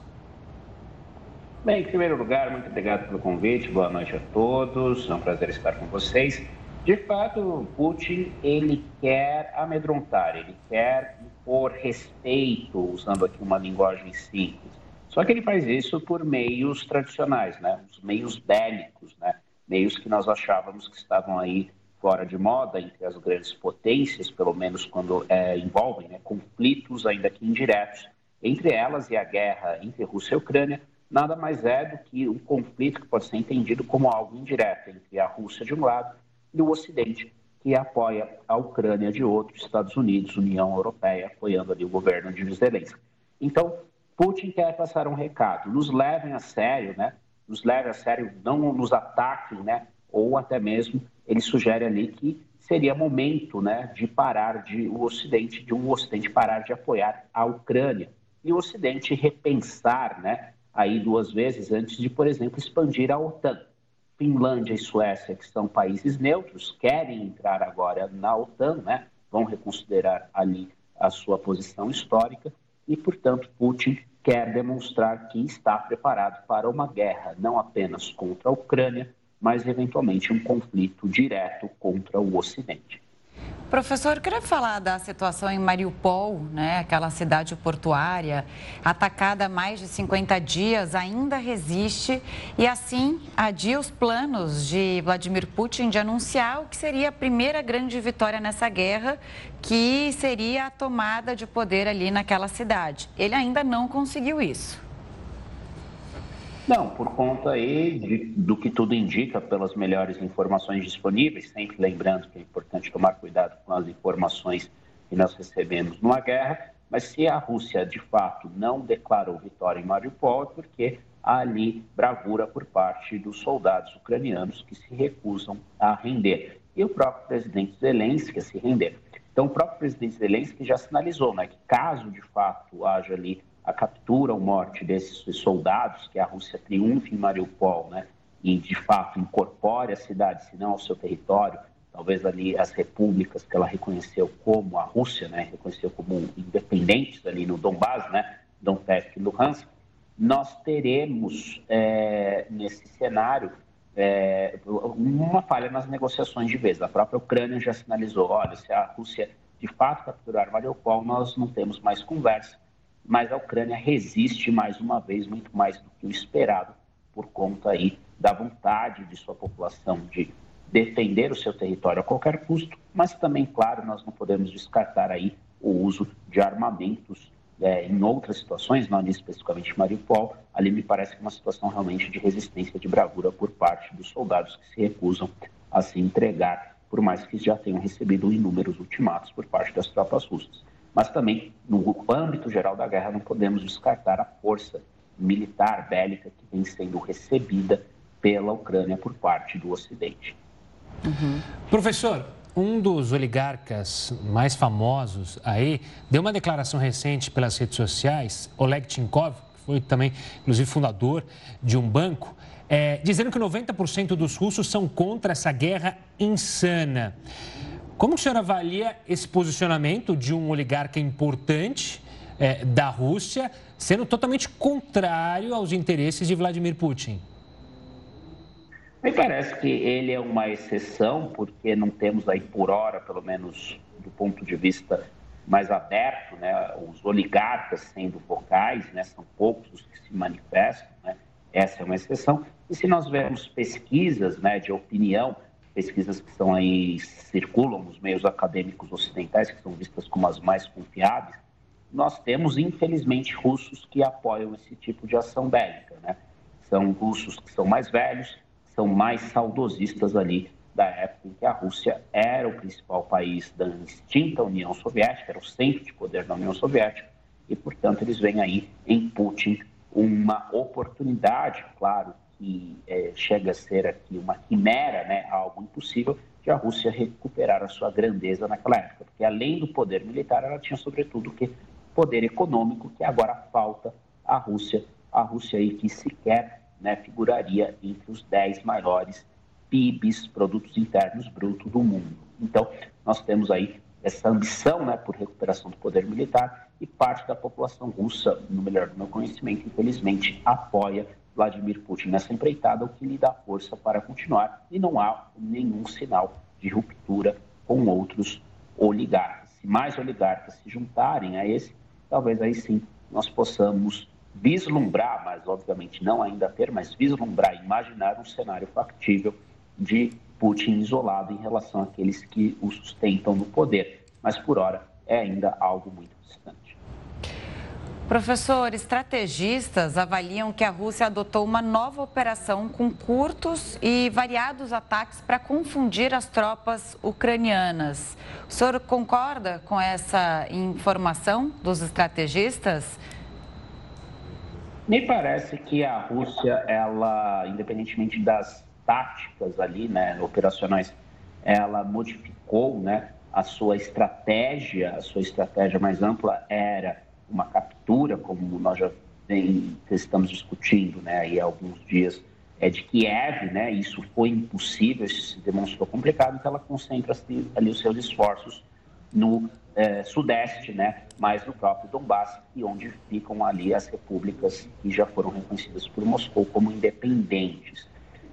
Bem, em primeiro lugar, muito obrigado pelo convite, boa noite a todos, é um prazer estar com vocês. De fato, Putin, ele quer amedrontar, ele quer impor respeito, usando aqui uma linguagem simples. Só que ele faz isso por meios tradicionais, né? Os meios bélicos, né? Meios que nós achávamos que estavam aí fora de moda entre as grandes potências, pelo menos quando é, envolvem né, conflitos ainda que indiretos. Entre elas e a guerra entre Rússia e Ucrânia, nada mais é do que um conflito que pode ser entendido como algo indireto entre a Rússia de um lado e o Ocidente, que apoia a Ucrânia de outro, Estados Unidos, União Europeia, apoiando ali o governo de Zelensky. Então, Putin quer passar um recado, nos levem a sério, né? Nos levem a sério, não nos ataquem, né? Ou até mesmo ele sugere ali que seria momento, né, de parar de o Ocidente, de um Ocidente parar de apoiar a Ucrânia e o Ocidente repensar, né, aí duas vezes antes de, por exemplo, expandir a OTAN. Finlândia e Suécia, que são países neutros, querem entrar agora na OTAN, né? vão reconsiderar ali a sua posição histórica e, portanto, Putin quer demonstrar que está preparado para uma guerra não apenas contra a Ucrânia, mas eventualmente um conflito direto contra o Ocidente. Professor, queria falar da situação em Mariupol, né? aquela cidade portuária, atacada há mais de 50 dias, ainda resiste e, assim, adia os planos de Vladimir Putin de anunciar o que seria a primeira grande vitória nessa guerra, que seria a tomada de poder ali naquela cidade. Ele ainda não conseguiu isso. Não, por conta aí de, do que tudo indica pelas melhores informações disponíveis, sempre lembrando que é importante tomar cuidado com as informações que nós recebemos numa guerra, mas se a Rússia de fato não declarou vitória em Mariupol, é porque há ali bravura por parte dos soldados ucranianos que se recusam a render. E o próprio presidente Zelensky a se render. Então, o próprio presidente Zelensky já sinalizou né, que caso de fato haja ali a captura ou morte desses soldados, que a Rússia triunfe em Mariupol, né, e de fato incorpore a cidade, se não ao seu território, talvez ali as repúblicas que ela reconheceu como a Rússia, né, reconheceu como independentes ali no Donbass, né, Donetsk e Luhansk, nós teremos é, nesse cenário é, uma falha nas negociações de vez. A própria Ucrânia já sinalizou, olha, se a Rússia de fato capturar Mariupol, nós não temos mais conversa mas a Ucrânia resiste mais uma vez muito mais do que o esperado por conta aí da vontade de sua população de defender o seu território a qualquer custo, mas também, claro, nós não podemos descartar aí o uso de armamentos é, em outras situações, não especificamente Mariupol, ali me parece que é uma situação realmente de resistência, de bravura por parte dos soldados que se recusam a se entregar, por mais que já tenham recebido inúmeros ultimatos por parte das tropas russas. Mas também, no âmbito geral da guerra, não podemos descartar a força militar bélica que vem sendo recebida pela Ucrânia por parte do Ocidente. Uhum. Professor, um dos oligarcas mais famosos aí deu uma declaração recente pelas redes sociais, Oleg Tinkov, que foi também, inclusive, fundador de um banco, é, dizendo que 90% dos russos são contra essa guerra insana. Como o senhor avalia esse posicionamento de um oligarca importante é, da Rússia, sendo totalmente contrário aos interesses de Vladimir Putin? Me parece que ele é uma exceção, porque não temos aí por hora, pelo menos do ponto de vista mais aberto, né, os oligarcas sendo vocais, né, são poucos os que se manifestam, né, essa é uma exceção. E se nós vermos pesquisas né, de opinião, pesquisas que estão aí, circulam nos meios acadêmicos ocidentais, que são vistas como as mais confiáveis, nós temos, infelizmente, russos que apoiam esse tipo de ação bélica. Né? São russos que são mais velhos, são mais saudosistas ali da época em que a Rússia era o principal país da extinta União Soviética, era o centro de poder da União Soviética, e, portanto, eles veem aí em Putin uma oportunidade, claro, que é, chega a ser aqui uma quimera, né, algo impossível, de a Rússia recuperar a sua grandeza naquela época. Porque além do poder militar, ela tinha sobretudo que poder econômico, que agora falta à Rússia. A Rússia aí que sequer né, figuraria entre os dez maiores PIBs, produtos internos brutos do mundo. Então, nós temos aí essa ambição né, por recuperação do poder militar e parte da população russa, no melhor do meu conhecimento, infelizmente, apoia Vladimir Putin nessa empreitada, o que lhe dá força para continuar e não há nenhum sinal de ruptura com outros oligarcas. Se mais oligarcas se juntarem a esse, talvez aí sim nós possamos vislumbrar, mas obviamente não ainda ter, mas vislumbrar, imaginar um cenário factível de Putin isolado em relação àqueles que o sustentam no poder. Mas por hora é ainda algo muito distante. Professor, estrategistas avaliam que a Rússia adotou uma nova operação com curtos e variados ataques para confundir as tropas ucranianas. O senhor concorda com essa informação dos estrategistas? Me parece que a Rússia, ela, independentemente das táticas ali, né, operacionais, ela modificou, né, a sua estratégia, a sua estratégia mais ampla era uma captura, como nós já vem, estamos discutindo, né, aí há alguns dias, é de Kiev, né, isso foi impossível, isso se demonstrou complicado, então ela concentra ali os seus esforços no é, sudeste, né, mais no próprio Donbass, e onde ficam ali as repúblicas que já foram reconhecidas por Moscou como independentes.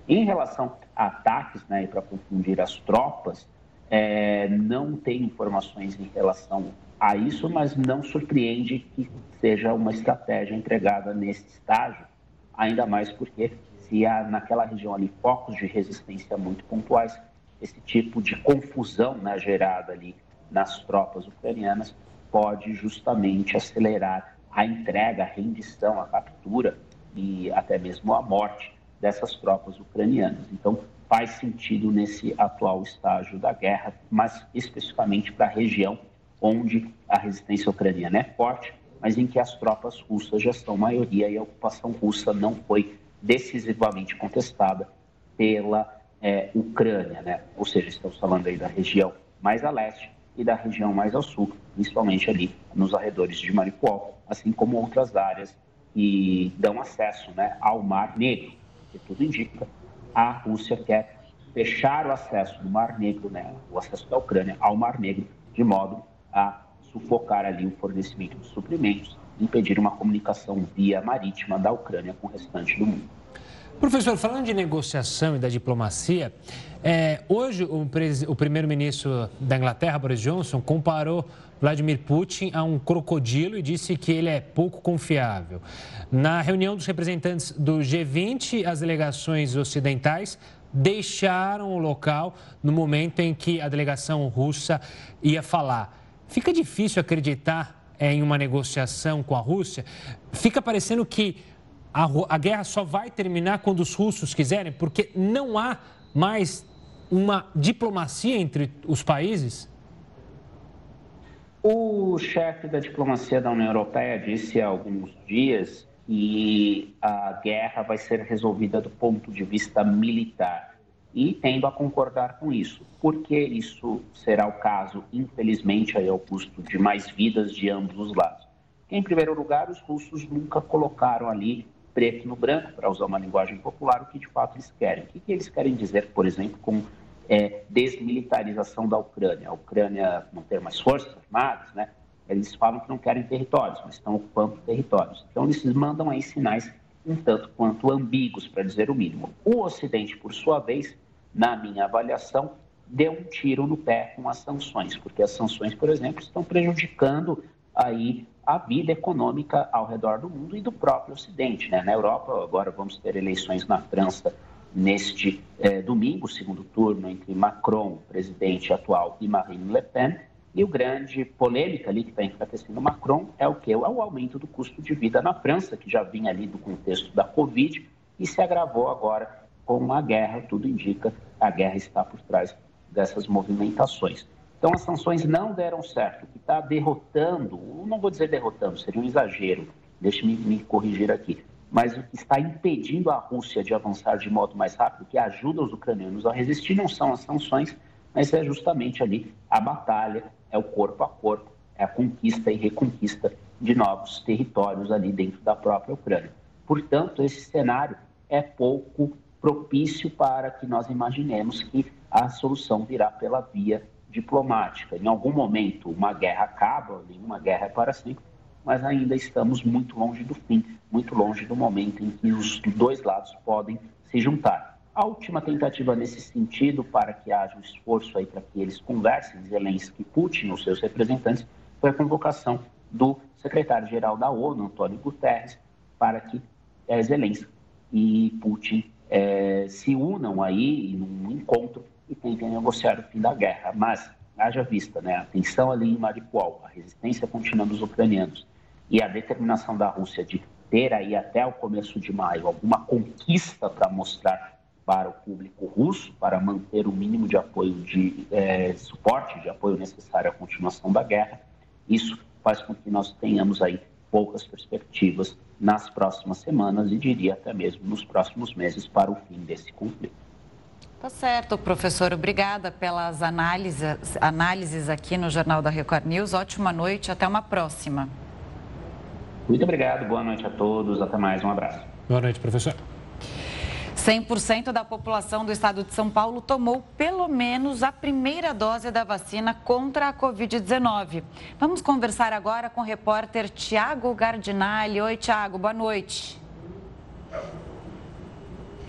Em relação a ataques, né, para confundir as tropas, é, não tem informações em relação a isso, mas não surpreende que seja uma estratégia entregada nesse estágio, ainda mais porque se há naquela região ali focos de resistência muito pontuais, esse tipo de confusão né, gerada ali nas tropas ucranianas pode justamente acelerar a entrega, a rendição, a captura e até mesmo a morte dessas tropas ucranianas. Então, faz sentido nesse atual estágio da guerra, mas especificamente para a região onde a resistência ucraniana é forte, mas em que as tropas russas já são maioria e a ocupação russa não foi decisivamente contestada pela é, Ucrânia, né? Ou seja, estamos falando aí da região mais a leste e da região mais ao sul, principalmente ali nos arredores de Mariupol, assim como outras áreas que dão acesso né, ao Mar Negro, que tudo indica, a Rússia quer fechar o acesso do Mar Negro, né, o acesso da Ucrânia ao Mar Negro, de modo a sufocar ali o fornecimento de suprimentos, impedir uma comunicação via marítima da Ucrânia com o restante do mundo. Professor, falando de negociação e da diplomacia, é, hoje o, o primeiro-ministro da Inglaterra, Boris Johnson, comparou Vladimir Putin a um crocodilo e disse que ele é pouco confiável. Na reunião dos representantes do G20, as delegações ocidentais deixaram o local no momento em que a delegação russa ia falar. Fica difícil acreditar em uma negociação com a Rússia? Fica parecendo que a, a guerra só vai terminar quando os russos quiserem, porque não há mais uma diplomacia entre os países? O chefe da diplomacia da União Europeia disse há alguns dias que a guerra vai ser resolvida do ponto de vista militar e tendo a concordar com isso. Por que isso será o caso, infelizmente, aí ao custo de mais vidas de ambos os lados? Em primeiro lugar, os russos nunca colocaram ali preto no branco, para usar uma linguagem popular, o que de fato eles querem. O que, que eles querem dizer, por exemplo, com é, desmilitarização da Ucrânia? A Ucrânia não ter mais forças armadas, né? Eles falam que não querem territórios, mas estão ocupando territórios. Então, eles mandam aí sinais um tanto quanto ambíguos, para dizer o mínimo. O Ocidente, por sua vez, na minha avaliação, deu um tiro no pé com as sanções, porque as sanções, por exemplo, estão prejudicando aí a vida econômica ao redor do mundo e do próprio Ocidente. Né? Na Europa, agora vamos ter eleições na França neste eh, domingo, segundo turno, entre Macron, presidente atual, e Marine Le Pen. E o grande polêmica ali que está enfraquecendo Macron é o que? É o aumento do custo de vida na França, que já vinha ali do contexto da Covid e se agravou agora com a guerra. Tudo indica a guerra está por trás dessas movimentações. Então, as sanções não deram certo. O que está derrotando, não vou dizer derrotando, seria um exagero, deixe-me me corrigir aqui, mas o que está impedindo a Rússia de avançar de modo mais rápido, que ajuda os ucranianos a resistir, não são as sanções, mas é justamente ali a batalha, é o corpo a corpo, é a conquista e reconquista de novos territórios ali dentro da própria Ucrânia. Portanto, esse cenário é pouco propício para que nós imaginemos que a solução virá pela via diplomática. Em algum momento, uma guerra acaba, nenhuma guerra é para sempre, mas ainda estamos muito longe do fim, muito longe do momento em que os dois lados podem se juntar. A última tentativa nesse sentido, para que haja um esforço aí para que eles conversem, Zelensky e Putin, os seus representantes, foi a convocação do secretário-geral da ONU, Antônio Guterres, para que é, Zelensky e Putin é, se unam aí num encontro e tentem negociar o fim da guerra. Mas, haja vista, né, a tensão ali em Mariupol, a resistência contínua dos ucranianos e a determinação da Rússia de ter aí até o começo de maio alguma conquista para mostrar para o público russo, para manter o mínimo de apoio, de é, suporte, de apoio necessário à continuação da guerra, isso faz com que nós tenhamos aí poucas perspectivas nas próximas semanas e diria até mesmo nos próximos meses para o fim desse conflito. Tá certo, professor. Obrigada pelas análises, análises aqui no Jornal da Record News. Ótima noite, até uma próxima. Muito obrigado, boa noite a todos, até mais, um abraço. Boa noite, professor. 100% da população do estado de São Paulo tomou pelo menos a primeira dose da vacina contra a Covid-19. Vamos conversar agora com o repórter Tiago Gardinali. Oi, Tiago, boa noite.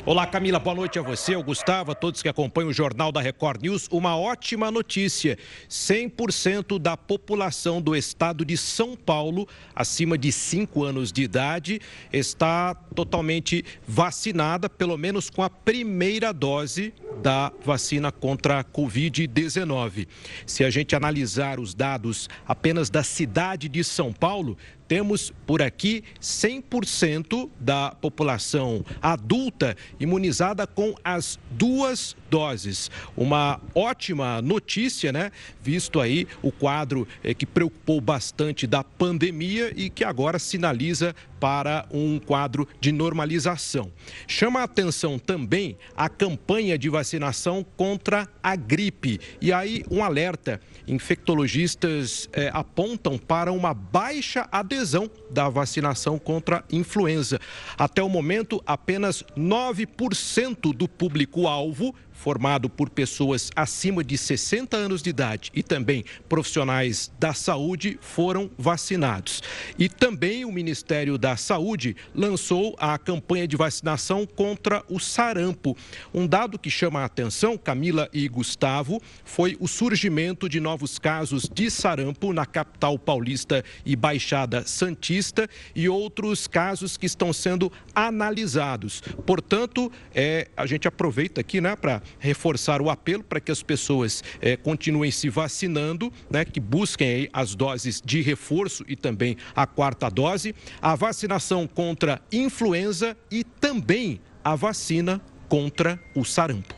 Olá, Camila, boa noite a você, ao Gustavo, a todos que acompanham o Jornal da Record News. Uma ótima notícia: 100% da população do estado de São Paulo, acima de 5 anos de idade, está totalmente vacinada, pelo menos com a primeira dose da vacina contra a Covid-19. Se a gente analisar os dados apenas da cidade de São Paulo, temos por aqui 100% da população adulta imunizada com as duas doses. Uma ótima notícia, né? Visto aí o quadro eh, que preocupou bastante da pandemia e que agora sinaliza para um quadro de normalização. Chama a atenção também a campanha de vacinação contra a gripe. E aí, um alerta: infectologistas eh, apontam para uma baixa adesão da vacinação contra a influenza. Até o momento, apenas 9% do público-alvo formado por pessoas acima de 60 anos de idade e também profissionais da saúde foram vacinados. E também o Ministério da Saúde lançou a campanha de vacinação contra o sarampo. Um dado que chama a atenção, Camila e Gustavo, foi o surgimento de novos casos de sarampo na capital paulista e Baixada Santista e outros casos que estão sendo analisados. Portanto, é, a gente aproveita aqui né, para reforçar o apelo para que as pessoas eh, continuem se vacinando, né, que busquem as doses de reforço e também a quarta dose, a vacinação contra influenza e também a vacina contra o sarampo.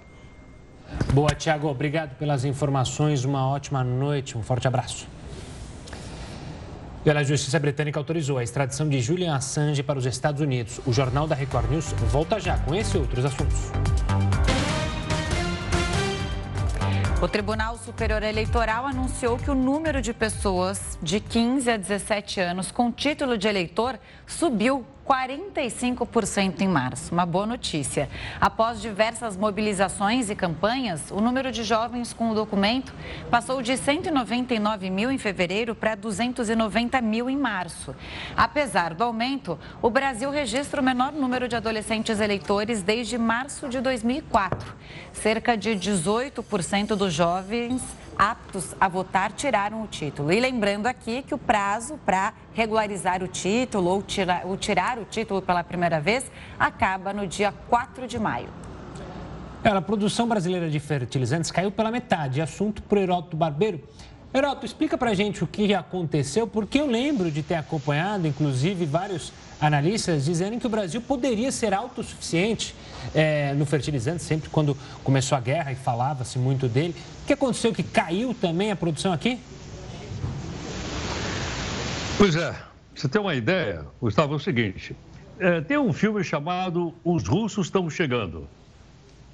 Boa, Tiago. Obrigado pelas informações. Uma ótima noite. Um forte abraço. E a Justiça Britânica autorizou a extradição de Julian Assange para os Estados Unidos. O Jornal da Record News volta já com esse e outros assuntos. O Tribunal Superior Eleitoral anunciou que o número de pessoas de 15 a 17 anos com título de eleitor subiu 45% em março. Uma boa notícia. Após diversas mobilizações e campanhas, o número de jovens com o documento passou de 199 mil em fevereiro para 290 mil em março. Apesar do aumento, o Brasil registra o menor número de adolescentes eleitores desde março de 2004. Cerca de 18% dos jovens aptos a votar tiraram o título. E lembrando aqui que o prazo para regularizar o título ou tirar, ou tirar o título pela primeira vez acaba no dia 4 de maio. a produção brasileira de fertilizantes caiu pela metade. Assunto para Heródoto Barbeiro. Heroto, explica para gente o que aconteceu, porque eu lembro de ter acompanhado, inclusive, vários analistas dizendo que o Brasil poderia ser autossuficiente é, no fertilizante, sempre quando começou a guerra e falava-se muito dele. O que aconteceu que caiu também a produção aqui? Pois é, você tem uma ideia, Gustavo, é o seguinte: é, tem um filme chamado Os Russos Estão Chegando.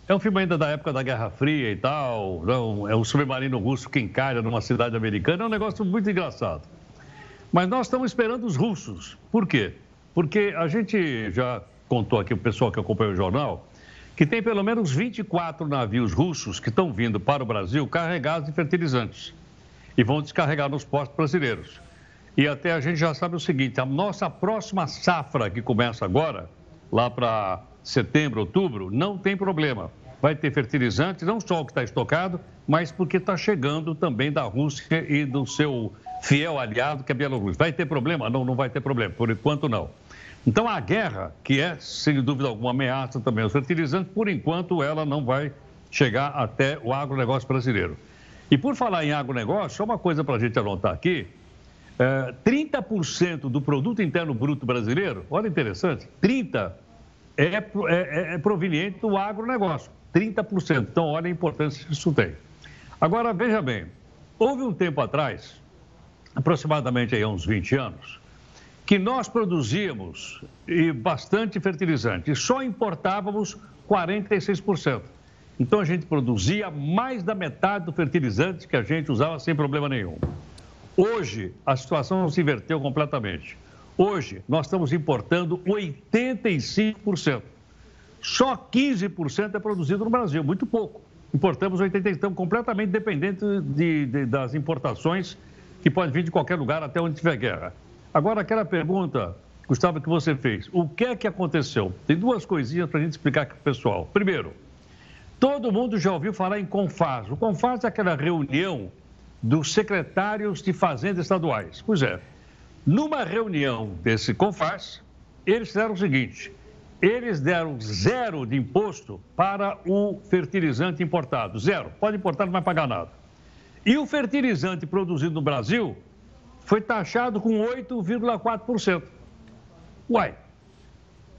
É um filme ainda da época da Guerra Fria e tal. Não, é um submarino russo que encalha numa cidade americana. É um negócio muito engraçado. Mas nós estamos esperando os russos. Por quê? Porque a gente já contou aqui, o pessoal que acompanha o jornal, que tem pelo menos 24 navios russos que estão vindo para o Brasil carregados de fertilizantes e vão descarregar nos portos brasileiros. E até a gente já sabe o seguinte: a nossa próxima safra, que começa agora, lá para setembro, outubro, não tem problema. Vai ter fertilizante, não só o que está estocado, mas porque está chegando também da Rússia e do seu fiel aliado, que é a Bielorrússia. Vai ter problema? Não, não vai ter problema. Por enquanto, não. Então, a guerra, que é, sem dúvida alguma, ameaça também aos fertilizantes, por enquanto, ela não vai chegar até o agronegócio brasileiro. E por falar em agronegócio, só uma coisa para a gente anotar aqui: é, 30% do produto interno bruto brasileiro, olha interessante, 30% é, é, é, é proveniente do agronegócio. 30%. Então, olha a importância que isso tem. Agora, veja bem, houve um tempo atrás, aproximadamente aí, uns 20 anos, que nós produzíamos bastante fertilizante e só importávamos 46%. Então a gente produzia mais da metade do fertilizante que a gente usava sem problema nenhum. Hoje a situação se inverteu completamente. Hoje nós estamos importando 85%. Só 15% é produzido no Brasil, muito pouco. Importamos 80%, estamos completamente dependentes de, de, das importações que podem vir de qualquer lugar até onde tiver guerra. Agora, aquela pergunta, Gustavo, que você fez, o que é que aconteceu? Tem duas coisinhas para a gente explicar aqui para o pessoal. Primeiro, todo mundo já ouviu falar em CONFAS. O CONFAS é aquela reunião dos secretários de Fazenda estaduais. Pois é, numa reunião desse CONFAS, eles fizeram o seguinte: eles deram zero de imposto para o fertilizante importado. Zero. Pode importar, não vai pagar nada. E o fertilizante produzido no Brasil foi taxado com 8,4%. Uai,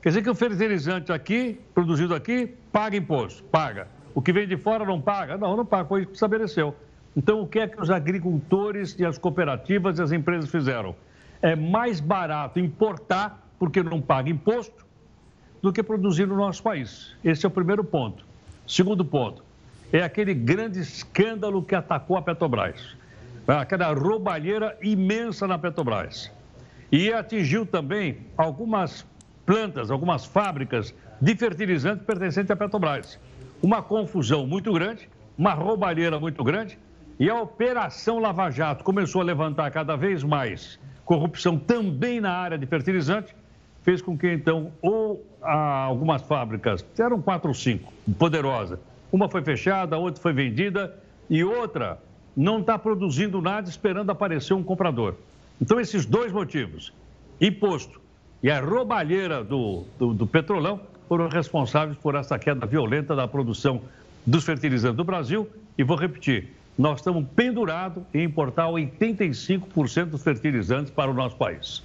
quer dizer que o fertilizante aqui, produzido aqui, paga imposto? Paga. O que vem de fora não paga? Não, não paga, foi isso que estabeleceu. Então, o que é que os agricultores e as cooperativas e as empresas fizeram? É mais barato importar, porque não paga imposto, do que produzir no nosso país. Esse é o primeiro ponto. Segundo ponto, é aquele grande escândalo que atacou a Petrobras. Aquela roubalheira imensa na Petrobras. E atingiu também algumas plantas, algumas fábricas de fertilizantes pertencentes à Petrobras. Uma confusão muito grande, uma roubalheira muito grande, e a Operação Lava Jato começou a levantar cada vez mais corrupção também na área de fertilizante, fez com que então ou algumas fábricas, eram quatro ou cinco, poderosas, uma foi fechada, a outra foi vendida e outra não está produzindo nada esperando aparecer um comprador. Então, esses dois motivos, imposto e a roubalheira do, do, do petrolão, foram responsáveis por essa queda violenta da produção dos fertilizantes do Brasil. E vou repetir, nós estamos pendurados em importar 85% dos fertilizantes para o nosso país.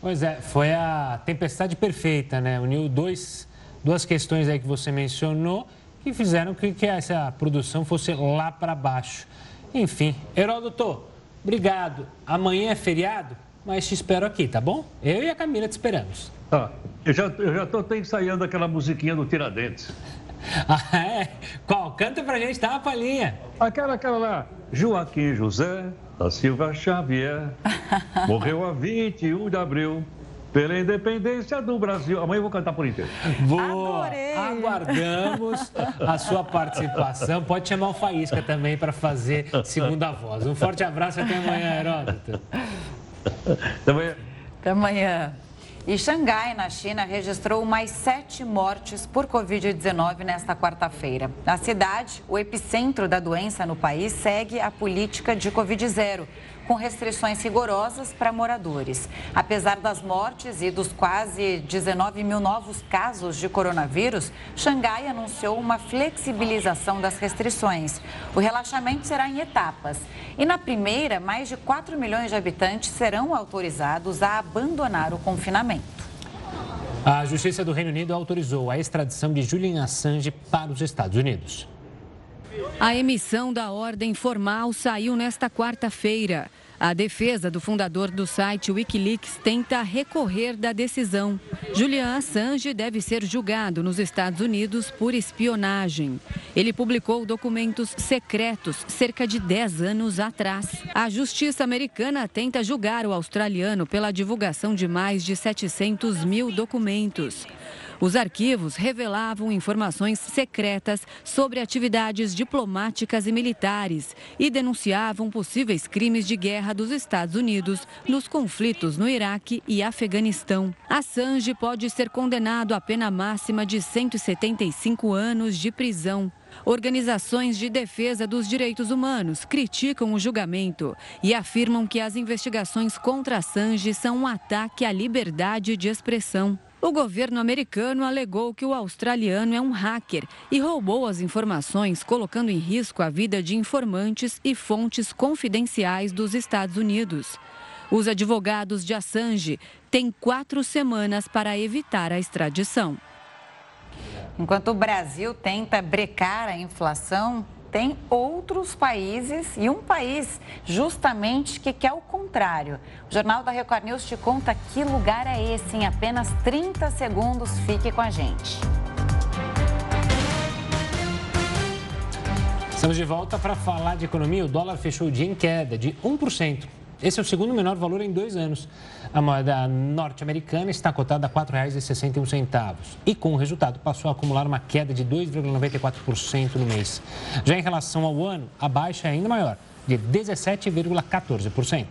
Pois é, foi a tempestade perfeita, né? Uniu dois, duas questões aí que você mencionou que fizeram que, que essa produção fosse lá para baixo. Enfim, Heródoto, obrigado. Amanhã é feriado, mas te espero aqui, tá bom? Eu e a Camila te esperamos. Ah, eu já, eu já tô até ensaiando aquela musiquinha do Tiradentes. [LAUGHS] ah, é? Qual? Canta pra gente, dá uma palhinha. Aquela, aquela lá. Joaquim José da Silva Xavier [LAUGHS] morreu a 21 de abril pela independência do Brasil. Amanhã eu vou cantar por inteiro. Boa! Adorei. Aguardamos a sua participação. Pode chamar o Faísca também para fazer segunda voz. Um forte abraço e até amanhã, Heródoto. Até amanhã. Até amanhã. E Xangai, na China, registrou mais sete mortes por Covid-19 nesta quarta-feira. A cidade, o epicentro da doença no país, segue a política de Covid-0 com restrições rigorosas para moradores. Apesar das mortes e dos quase 19 mil novos casos de coronavírus, Xangai anunciou uma flexibilização das restrições. O relaxamento será em etapas. E na primeira, mais de 4 milhões de habitantes serão autorizados a abandonar o confinamento. A Justiça do Reino Unido autorizou a extradição de Julian Assange para os Estados Unidos. A emissão da ordem formal saiu nesta quarta-feira. A defesa do fundador do site Wikileaks tenta recorrer da decisão. Julian Assange deve ser julgado nos Estados Unidos por espionagem. Ele publicou documentos secretos cerca de 10 anos atrás. A justiça americana tenta julgar o australiano pela divulgação de mais de 700 mil documentos. Os arquivos revelavam informações secretas sobre atividades diplomáticas e militares e denunciavam possíveis crimes de guerra dos Estados Unidos nos conflitos no Iraque e Afeganistão. Assange pode ser condenado a pena máxima de 175 anos de prisão. Organizações de defesa dos direitos humanos criticam o julgamento e afirmam que as investigações contra Assange são um ataque à liberdade de expressão. O governo americano alegou que o australiano é um hacker e roubou as informações, colocando em risco a vida de informantes e fontes confidenciais dos Estados Unidos. Os advogados de Assange têm quatro semanas para evitar a extradição. Enquanto o Brasil tenta brecar a inflação, tem outros países e um país justamente que quer o contrário. O Jornal da Record News te conta que lugar é esse em apenas 30 segundos. Fique com a gente. Estamos de volta para falar de economia. O dólar fechou o dia em queda de 1%. Esse é o segundo menor valor em dois anos. A moeda norte-americana está cotada a R$ 4,61 e, com o resultado, passou a acumular uma queda de 2,94% no mês. Já em relação ao ano, a baixa é ainda maior, de 17,14%.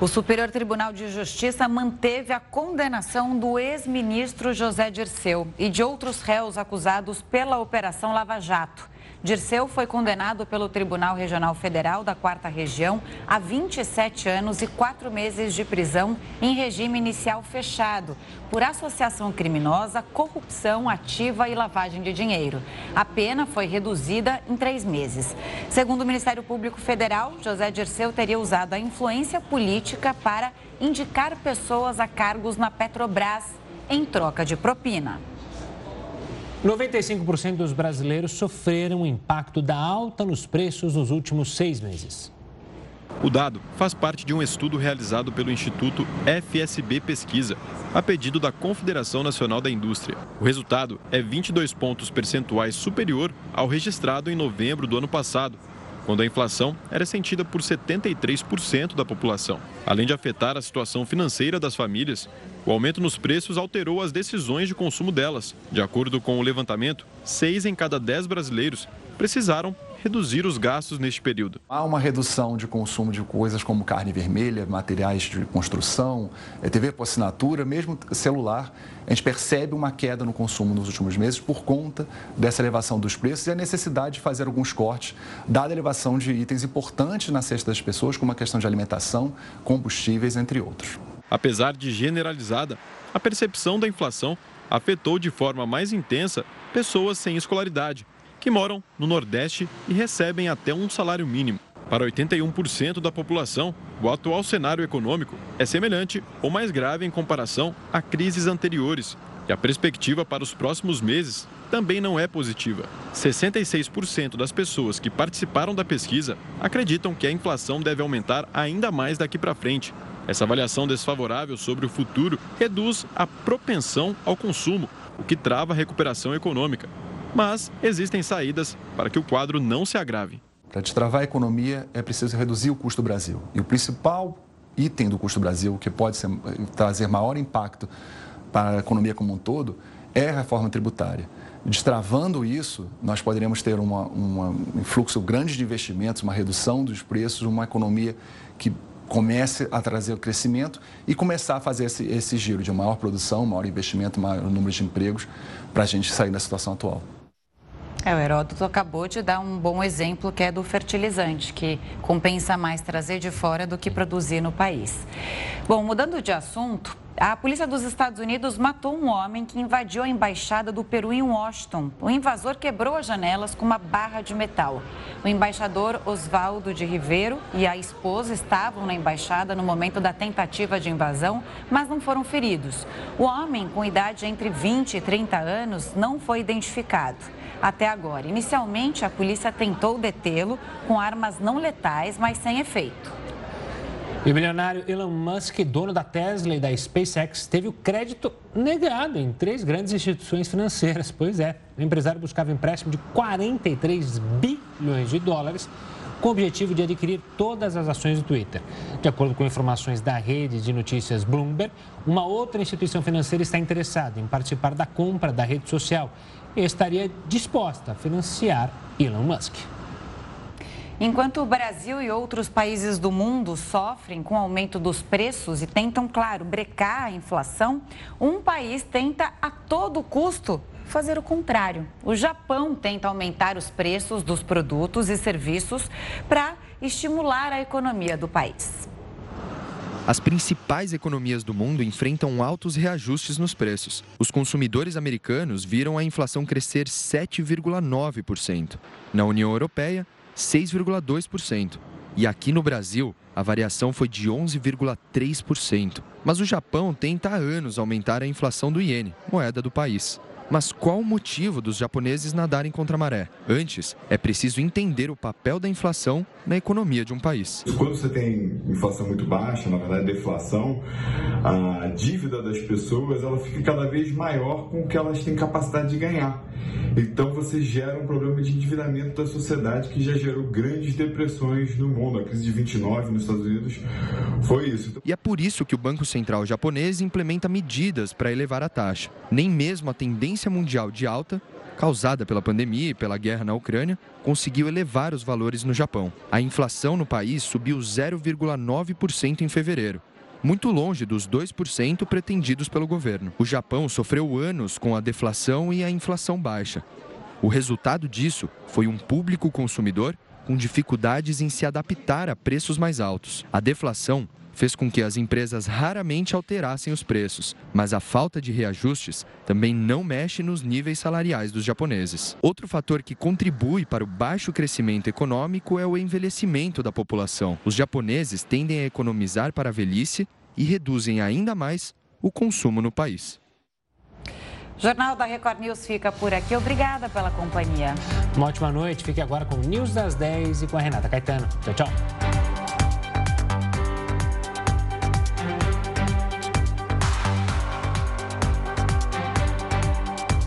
O Superior Tribunal de Justiça manteve a condenação do ex-ministro José Dirceu e de outros réus acusados pela Operação Lava Jato. Dirceu foi condenado pelo Tribunal Regional Federal da Quarta Região a 27 anos e 4 meses de prisão em regime inicial fechado por associação criminosa, corrupção ativa e lavagem de dinheiro. A pena foi reduzida em três meses. Segundo o Ministério Público Federal, José Dirceu teria usado a influência política para indicar pessoas a cargos na Petrobras em troca de propina. 95% dos brasileiros sofreram o impacto da alta nos preços nos últimos seis meses. O dado faz parte de um estudo realizado pelo Instituto FSB Pesquisa, a pedido da Confederação Nacional da Indústria. O resultado é 22 pontos percentuais superior ao registrado em novembro do ano passado, quando a inflação era sentida por 73% da população. Além de afetar a situação financeira das famílias, o aumento nos preços alterou as decisões de consumo delas. De acordo com o levantamento, seis em cada dez brasileiros precisaram reduzir os gastos neste período. Há uma redução de consumo de coisas como carne vermelha, materiais de construção, eh, TV por assinatura, mesmo celular. A gente percebe uma queda no consumo nos últimos meses por conta dessa elevação dos preços e a necessidade de fazer alguns cortes, dada a elevação de itens importantes na cesta das pessoas, como a questão de alimentação, combustíveis, entre outros. Apesar de generalizada, a percepção da inflação afetou de forma mais intensa pessoas sem escolaridade, que moram no Nordeste e recebem até um salário mínimo. Para 81% da população, o atual cenário econômico é semelhante ou mais grave em comparação a crises anteriores. E a perspectiva para os próximos meses também não é positiva. 66% das pessoas que participaram da pesquisa acreditam que a inflação deve aumentar ainda mais daqui para frente, essa avaliação desfavorável sobre o futuro reduz a propensão ao consumo, o que trava a recuperação econômica. Mas existem saídas para que o quadro não se agrave. Para destravar a economia, é preciso reduzir o custo do Brasil. E o principal item do custo do Brasil, que pode ser, trazer maior impacto para a economia como um todo, é a reforma tributária. Destravando isso, nós poderemos ter uma, uma, um fluxo grande de investimentos, uma redução dos preços, uma economia que comece a trazer o crescimento e começar a fazer esse, esse giro de maior produção, maior investimento, maior número de empregos para a gente sair da situação atual. É, o Heródoto acabou de dar um bom exemplo que é do fertilizante, que compensa mais trazer de fora do que produzir no país. Bom, mudando de assunto, a polícia dos Estados Unidos matou um homem que invadiu a embaixada do Peru em Washington. O invasor quebrou as janelas com uma barra de metal. O embaixador Osvaldo de Ribeiro e a esposa estavam na embaixada no momento da tentativa de invasão, mas não foram feridos. O homem, com idade entre 20 e 30 anos, não foi identificado até agora. Inicialmente, a polícia tentou detê-lo com armas não letais, mas sem efeito. E o milionário Elon Musk, dono da Tesla e da SpaceX, teve o crédito negado em três grandes instituições financeiras. Pois é, o empresário buscava empréstimo de 43 bilhões de dólares com o objetivo de adquirir todas as ações do Twitter. De acordo com informações da rede de notícias Bloomberg, uma outra instituição financeira está interessada em participar da compra da rede social estaria disposta a financiar Elon Musk. Enquanto o Brasil e outros países do mundo sofrem com o aumento dos preços e tentam, claro, brecar a inflação, um país tenta a todo custo fazer o contrário. O Japão tenta aumentar os preços dos produtos e serviços para estimular a economia do país. As principais economias do mundo enfrentam altos reajustes nos preços. Os consumidores americanos viram a inflação crescer 7,9%. Na União Europeia, 6,2%. E aqui no Brasil, a variação foi de 11,3%. Mas o Japão tenta há anos aumentar a inflação do iene, moeda do país. Mas qual o motivo dos japoneses nadarem contra a maré? Antes, é preciso entender o papel da inflação na economia de um país. Quando você tem inflação muito baixa, na verdade deflação, a dívida das pessoas ela fica cada vez maior com o que elas têm capacidade de ganhar. Então você gera um problema de endividamento da sociedade que já gerou grandes depressões no mundo. A crise de 29 nos Estados Unidos foi isso. E é por isso que o Banco Central japonês implementa medidas para elevar a taxa. Nem mesmo a tendência mundial de alta causada pela pandemia e pela guerra na Ucrânia, conseguiu elevar os valores no Japão. A inflação no país subiu 0,9% em fevereiro, muito longe dos 2% pretendidos pelo governo. O Japão sofreu anos com a deflação e a inflação baixa. O resultado disso foi um público consumidor com dificuldades em se adaptar a preços mais altos. A deflação fez com que as empresas raramente alterassem os preços, mas a falta de reajustes também não mexe nos níveis salariais dos japoneses. Outro fator que contribui para o baixo crescimento econômico é o envelhecimento da população. Os japoneses tendem a economizar para a velhice e reduzem ainda mais o consumo no país. Jornal da Record News fica por aqui. Obrigada pela companhia. Uma ótima noite. Fique agora com o News das 10 e com a Renata Caetano. Tchau, tchau.